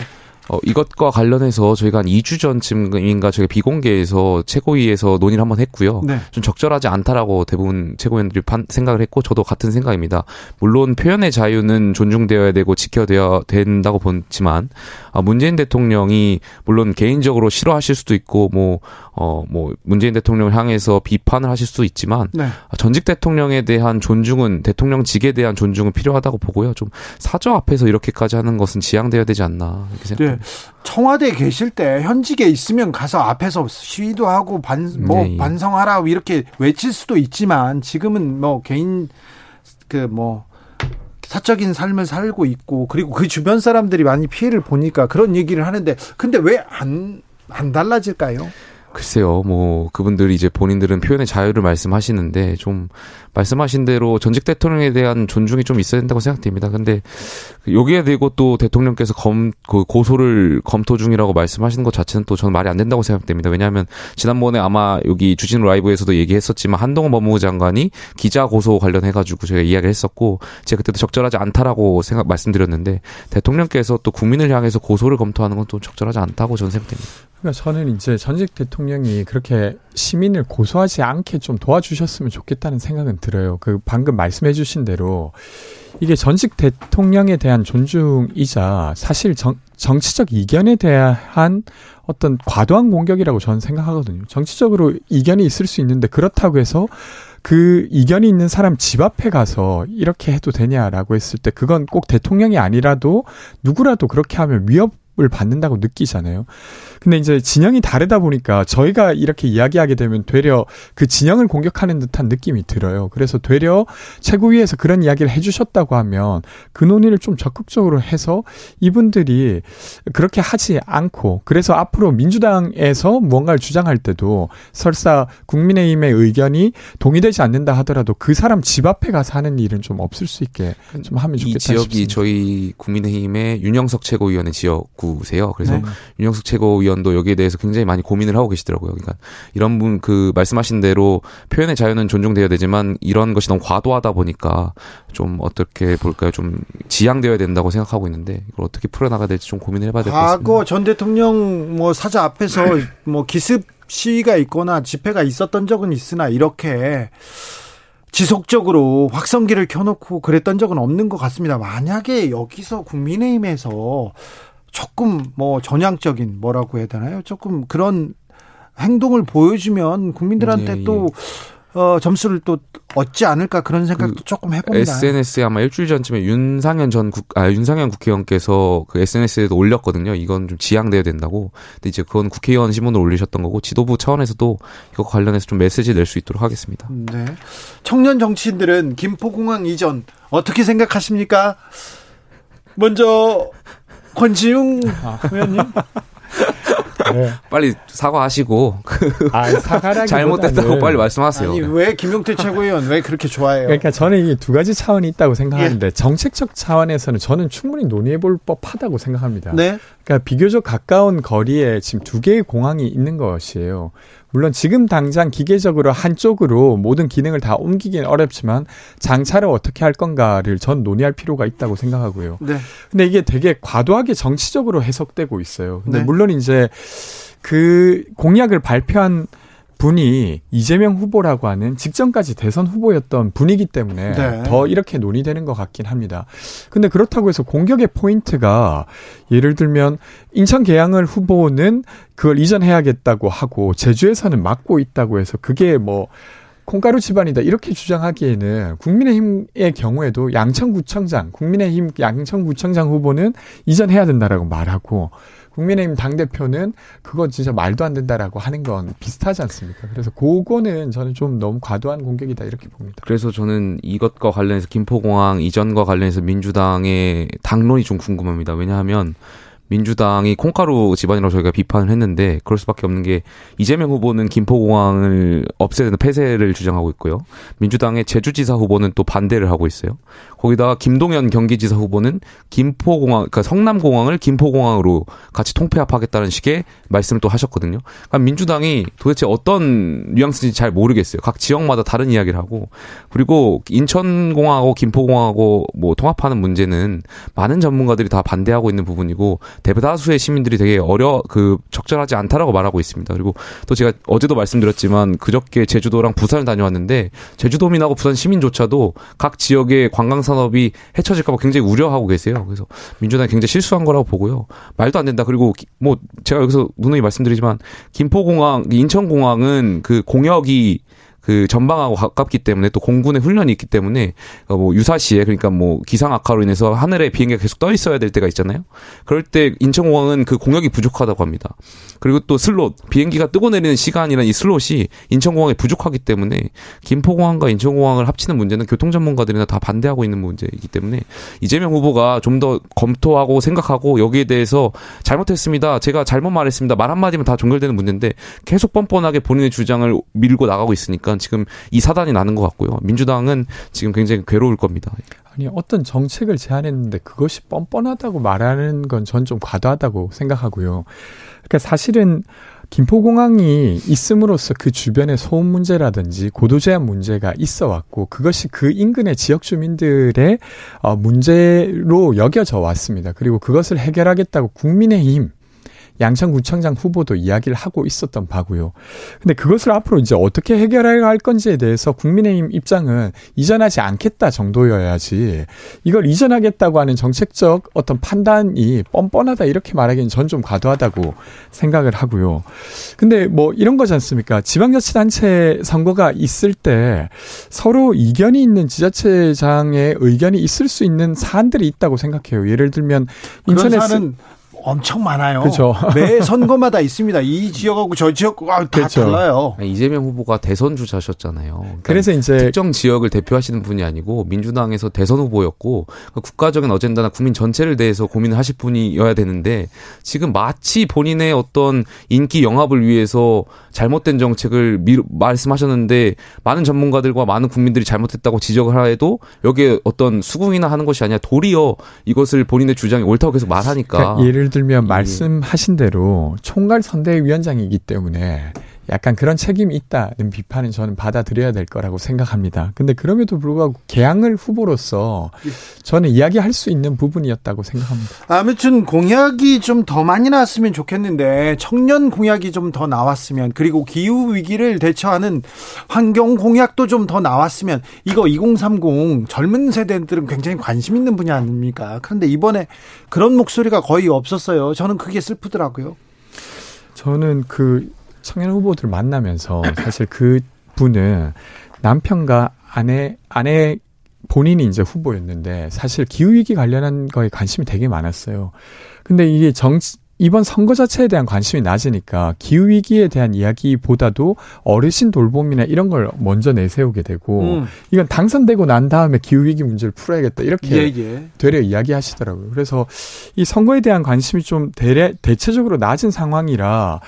어, 이것과 관련해서 저희가 한 2주 전쯤인가 저희가 비공개에서 최고위에서 논의를 한번 했고요. 네. 좀 적절하지 않다라고 대부분 최고위원들이 판- 생각을 했고 저도 같은 생각입니다. 물론 표현의 자유는 존중되어야 되고 지켜야 된다고 보지만 아, 문재인 대통령이 물론 개인적으로 싫어하실 수도 있고 뭐 어, 뭐, 문재인 대통령을 향해서 비판을 하실 수 있지만, 네. 아, 전직 대통령에 대한 존중은, 대통령직에 대한 존중은 필요하다고 보고요. 좀 사저 앞에서 이렇게까지 하는 것은 지양되어야 되지 않나, 이렇게 생각합니다. 청와대에 계실 때 현직에 있으면 가서 앞에서 시위도 하고 반 뭐 네, 예. 반성하라 이렇게 외칠 수도 있지만 지금은 뭐 개인 그 뭐 사적인 삶을 살고 있고 그리고 그 주변 사람들이 많이 피해를 보니까 그런 얘기를 하는데 근데 왜 안 안 달라질까요? 글쎄요, 뭐, 그분들이 이제 본인들은 표현의 자유를 말씀하시는데, 좀, 말씀하신 대로 전직 대통령에 대한 존중이 좀 있어야 된다고 생각됩니다. 근데, 여기에 대고 또 대통령께서 검, 그 고소를 검토 중이라고 말씀하시는 것 자체는 또 저는 말이 안 된다고 생각됩니다. 왜냐하면, 지난번에 아마 여기 주진우 라이브에서도 얘기했었지만, 한동훈 법무부 장관이 기자 고소 관련해가지고 제가 이야기를 했었고, 제가 그때도 적절하지 않다라고 생각, 말씀드렸는데, 대통령께서 또 국민을 향해서 고소를 검토하는 건 또 적절하지 않다고 저는 생각됩니다. 그러니까 저는 이제 전직 대통령이 그렇게 시민을 고소하지 않게 좀 도와주셨으면 좋겠다는 생각은 들어요. 그 방금 말씀해 주신 대로 이게 전직 대통령에 대한 존중이자 사실 정, 정치적 이견에 대한 어떤 과도한 공격이라고 저는 생각하거든요. 정치적으로 이견이 있을 수 있는데 그렇다고 해서 그 이견이 있는 사람 집 앞에 가서 이렇게 해도 되냐라고 했을 때 그건 꼭 대통령이 아니라도 누구라도 그렇게 하면 위협 을 받는다고 느끼잖아요. 근데 이제 진영이 다르다 보니까 저희가 이렇게 이야기하게 되면 되려 그 진영을 공격하는 듯한 느낌이 들어요. 그래서 되려 최고위에서 그런 이야기를 해주셨다고 하면 그 논의를 좀 적극적으로 해서 이분들이 그렇게 하지 않고 그래서 앞으로 민주당에서 무언가를 주장할 때도 설사 국민의힘의 의견이 동의되지 않는다 하더라도 그 사람 집 앞에 가서 하는 일은 좀 없을 수 있게 좀 하면 좋겠다 이 지역이 싶습니다. 저희 국민의힘의 윤영석 최고위원의 지역 구세요. 그래서 네. 윤영석 최고위원도 여기에 대해서 굉장히 많이 고민을 하고 계시더라고요. 그러니까 이런 분 그 말씀하신 대로 표현의 자유는 존중돼야 되지만 이런 것이 너무 과도하다 보니까 좀 어떻게 볼까요? 좀 지양되어야 된다고 생각하고 있는데 이걸 어떻게 풀어나가야 될지 좀 고민을 해봐야 될 것 같습니다. 과거 전 대통령 뭐 사자 앞에서 뭐 기습 시위가 있거나 집회가 있었던 적은 있으나 이렇게 지속적으로 확성기를 켜놓고 그랬던 적은 없는 것 같습니다. 만약에 여기서 국민의힘에서 조금 뭐 전향적인 뭐라고 해야 되나요? 조금 그런 행동을 보여주면 국민들한테 예, 예. 또 어, 점수를 또 얻지 않을까 그런 생각도 그 조금 해봅니다. SNS에 아마 일주일 전쯤에 윤상현 전 국, 아, 윤상현 국회의원께서 그 SNS에도 올렸거든요. 이건 좀 지양돼야 된다고. 근데 이제 그건 국회의원 신문을 올리셨던 거고 지도부 차원에서도 이거 관련해서 좀 메시지 낼 수 있도록 하겠습니다. 네. 청년 정치인들은 김포공항 이전 어떻게 생각하십니까? 먼저 권지웅 의원님. 네. 빨리 사과하시고 아, 잘못됐다고 빨리 말씀하세요. 아니 왜 김용태 최고위원 왜 그렇게 좋아해요? 그러니까 저는 이게 두 가지 차원이 있다고 생각하는데 정책적 차원에서는 저는 충분히 논의해 볼 법하다고 생각합니다. 네. 그러니까 비교적 가까운 거리에 지금 두 개의 공항이 있는 것이에요. 물론 지금 당장 기계적으로 한쪽으로 모든 기능을 다 옮기기는 어렵지만 장차를 어떻게 할 건가를 전 논의할 필요가 있다고 생각하고요. 네. 근데 이게 되게 과도하게 정치적으로 해석되고 있어요. 근데 네. 물론 이제 그 공약을 발표한 분이 이재명 후보라고 하는 직전까지 대선 후보였던 분이기 때문에 네. 더 이렇게 논의되는 것 같긴 합니다. 근데 그렇다고 해서 공격의 포인트가 예를 들면 인천 계양을 후보는 그걸 이전해야겠다고 하고 제주에서는 막고 있다고 해서 그게 뭐 콩가루 집안이다 이렇게 주장하기에는 국민의힘의 경우에도 양천구청장 국민의힘 양천구청장 후보는 이전해야 된다라고 말하고 국민의힘 당대표는 그건 진짜 말도 안 된다라고 하는 건 비슷하지 않습니까? 그래서 그거는 저는 좀 너무 과도한 공격이다 이렇게 봅니다. 그래서 저는 이것과 관련해서 김포공항 이전과 관련해서 민주당의 당론이 좀 궁금합니다. 왜냐하면 민주당이 콩가루 집안이라고 저희가 비판을 했는데 그럴 수밖에 없는 게 이재명 후보는 김포공항을 없애야 되는 폐쇄를 주장하고 있고요. 민주당의 제주지사 후보는 또 반대를 하고 있어요. 거기다가 김동연 경기지사 후보는 김포공항, 그러니까 성남공항을 김포공항으로 같이 통폐합하겠다는 식의 말씀을 또 하셨거든요. 그러니까 민주당이 도대체 어떤 뉘앙스인지 잘 모르겠어요. 각 지역마다 다른 이야기를 하고 그리고 인천공항하고 김포공항하고 뭐 통합하는 문제는 많은 전문가들이 다 반대하고 있는 부분이고 대다수의 시민들이 되게 어려 그 적절하지 않다라고 말하고 있습니다. 그리고 또 제가 어제도 말씀드렸지만 그저께 제주도랑 부산을 다녀왔는데 제주도민하고 부산 시민조차도 각 지역의 관광 산업이 해쳐질까봐 굉장히 우려하고 계세요. 그래서 민주당이 굉장히 실수한 거라고 보고요. 말도 안 된다. 그리고 기- 뭐 제가 여기서 누누이 말씀드리지만 김포공항, 인천공항은 그 공역이 그 전방하고 가깝기 때문에 또 공군의 훈련이 있기 때문에 어, 뭐 유사시에 그러니까 뭐 기상 악화로 인해서 하늘에 비행기가 계속 떠 있어야 될 때가 있잖아요. 그럴 때 인천공항은 그 공역이 부족하다고 합니다. 그리고 또 슬롯 비행기가 뜨고 내리는 시간이나 이 슬롯이 인천공항에 부족하기 때문에 김포공항과 인천공항을 합치는 문제는 교통 전문가들이나 다 반대하고 있는 문제이기 때문에 이재명 후보가 좀 더 검토하고 생각하고 여기에 대해서 잘못했습니다. 제가 잘못 말했습니다. 말 한마디면 다 종결되는 문제인데 계속 뻔뻔하게 본인의 주장을 밀고 나가고 있으니까 지금 이 사단이 나는 것 같고요. 민주당은 지금 굉장히 괴로울 겁니다. 아니 어떤 정책을 제안했는데 그것이 뻔뻔하다고 말하는 건 전 좀 과도하다고 생각하고요. 그러니까 사실은 김포공항이 있음으로써 그 주변의 소음 문제라든지 고도 제한 문제가 있어 왔고 그것이 그 인근의 지역 주민들의 어, 문제로 여겨져 왔습니다. 그리고 그것을 해결하겠다고 국민의힘 양천구청장 후보도 이야기를 하고 있었던 바고요. 근데 그것을 앞으로 이제 어떻게 해결해야 할 건지에 대해서 국민의힘 입장은 이전하지 않겠다 정도여야지 이걸 이전하겠다고 하는 정책적 어떤 판단이 뻔뻔하다 이렇게 말하기는 전좀 과도하다고 생각을 하고요. 근데 뭐 이런 거지 않습니까? 지방자치단체 선거가 있을 때 서로 이견이 있는 지자체장의 의견이 있을 수 있는 사안들이 있다고 생각해요. 예를 들면 인천에 그런 사안은 엄청 많아요. 그렇죠. 매 선거마다 있습니다. 이 지역하고 저 지역하고 다 그렇죠. 달라요. 이재명 후보가 대선 주자셨잖아요. 그러니까 그래서 이제 특정 지역을 대표하시는 분이 아니고 민주당에서 대선 후보였고 그러니까 국가적인 어젠다나 국민 전체를 대해서 고민을 하실 분이어야 되는데 지금 마치 본인의 어떤 인기 영합을 위해서 잘못된 정책을 미, 말씀하셨는데 많은 전문가들과 많은 국민들이 잘못했다고 지적을 하해도 여기에 어떤 수긍이나 하는 것이 아니라 도리어 이것을 본인의 주장이 옳다고 계속 말하니까 그러니까 예를 들면 예. 말씀하신 대로 총괄 선대위원장이기 때문에 약간 그런 책임이 있다는 비판은 저는 받아들여야 될 거라고 생각합니다. 근데 그럼에도 불구하고 개항을 후보로서 저는 이야기할 수 있는 부분이었다고 생각합니다. 아무튼 공약이 좀 더 많이 나왔으면 좋겠는데 청년 공약이 좀 더 나왔으면 그리고 기후 위기를 대처하는 환경 공약도 좀 더 나왔으면 이거 2030 젊은 세대들은 굉장히 관심 있는 분야 아닙니까? 그런데 이번에 그런 목소리가 거의 없었어요. 저는 그게 슬프더라고요. 저는 그 청년 후보들 만나면서 사실 그 분은 남편과 아내 아내 본인이 이제 후보였는데 사실 기후 위기 관련한 거에 관심이 되게 많았어요. 근데 이게 정 이번 선거 자체에 대한 관심이 낮으니까 기후 위기에 대한 이야기보다도 어르신 돌봄이나 이런 걸 먼저 내세우게 되고 음. 이건 당선되고 난 다음에 기후 위기 문제를 풀어야겠다 이렇게 예, 예. 되려 이야기하시더라고요. 그래서 이 선거에 대한 관심이 좀 대래, 대체적으로 낮은 상황이라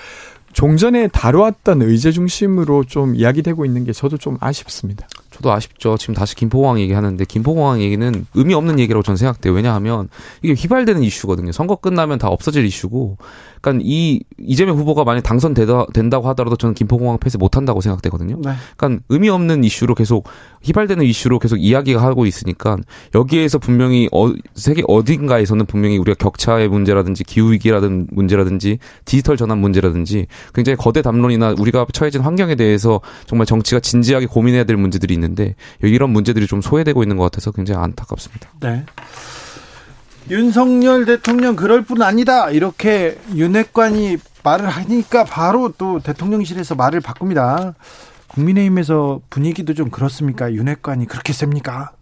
종전에 다뤄왔던 의제 중심으로 좀 이야기되고 있는 게 저도 좀 아쉽습니다. 저도 아쉽죠. 지금 다시 김포공항 얘기하는데 김포공항 얘기는 의미 없는 얘기라고 저는 생각돼요. 왜냐하면 이게 휘발되는 이슈거든요. 선거 끝나면 다 없어질 이슈고. 그러니까 이 이재명 후보가 만약 당선되다 된다고 하더라도 저는 김포공항 폐쇄 못 한다고 생각되거든요. 네. 그러니까 의미 없는 이슈로 계속 휘발되는 이슈로 계속 이야기가 하고 있으니까 여기에서 분명히 어, 세계 어딘가에서는 분명히 우리가 격차의 문제라든지 기후 위기라든 문제라든지 디지털 전환 문제라든지 굉장히 거대 담론이나 우리가 처해진 환경에 대해서 정말 정치가 진지하게 고민해야 될 문제들이 있는 데 이런 문제들이 좀 소외되고 있는 것 같아서 굉장히 안타깝습니다. 네. 윤석열 대통령 그럴 뿐 아니다. 이렇게 윤핵관이 말을 하니까 바로 또 대통령실에서 말을 바꿉니다. 국민의힘에서 분위기도 좀 그렇습니까? 윤핵관이 그렇게 셉니까?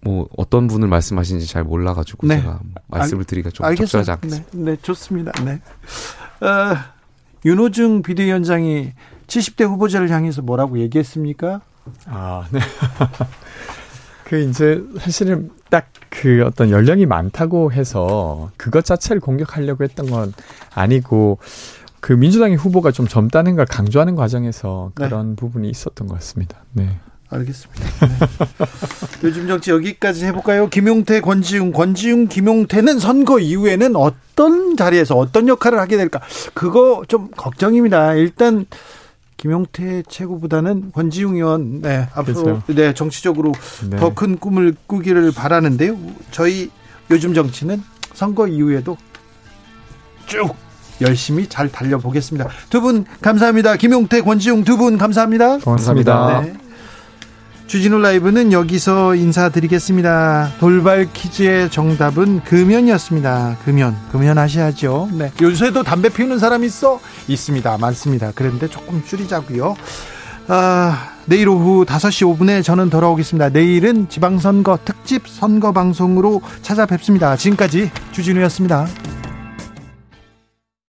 뭐 어떤 분을 말씀하시는지 잘 몰라가지고 네. 제가 뭐 말씀을 드리기가 좀 알겠어요. 적절하지 않겠습니다. 네, 네, 좋습니다. 네. 어, 윤호중 비대위원장이 70대 후보자를 향해서 뭐라고 얘기했습니까? 아, 네. 그 이제 사실은 딱 그 어떤 연령이 많다고 해서 그것 자체를 공격하려고 했던 건 아니고 그 민주당의 후보가 좀 젊다는 걸 강조하는 과정에서 네. 그런 부분이 있었던 것 같습니다. 네. 알겠습니다. 네. 요즘 정치 여기까지 해볼까요? 김용태, 권지웅, 권지웅, 김용태는 선거 이후에는 어떤 자리에서 어떤 역할을 하게 될까? 그거 좀 걱정입니다. 일단 김용태 최고보다는 권지웅 의원, 네 앞으로 그렇죠. 네 정치적으로 네. 더큰 꿈을 꾸기를 바라는데요. 저희 요즘 정치는 선거 이후에도 쭉 열심히 잘 달려보겠습니다. 두 분 감사합니다. 김용태, 권지웅 두 분 감사합니다. 고맙습니다. 네. 주진우 라이브는 여기서 인사드리겠습니다. 돌발 퀴즈의 정답은 금연이었습니다. 금연. 금연하셔야죠. 네. 요새도 담배 피우는 사람 있어? 있습니다. 많습니다. 그런데 조금 줄이자고요. 아, 내일 오후 5시 5분에 저는 돌아오겠습니다. 내일은 지방선거 특집 선거 방송으로 찾아뵙습니다. 지금까지 주진우였습니다.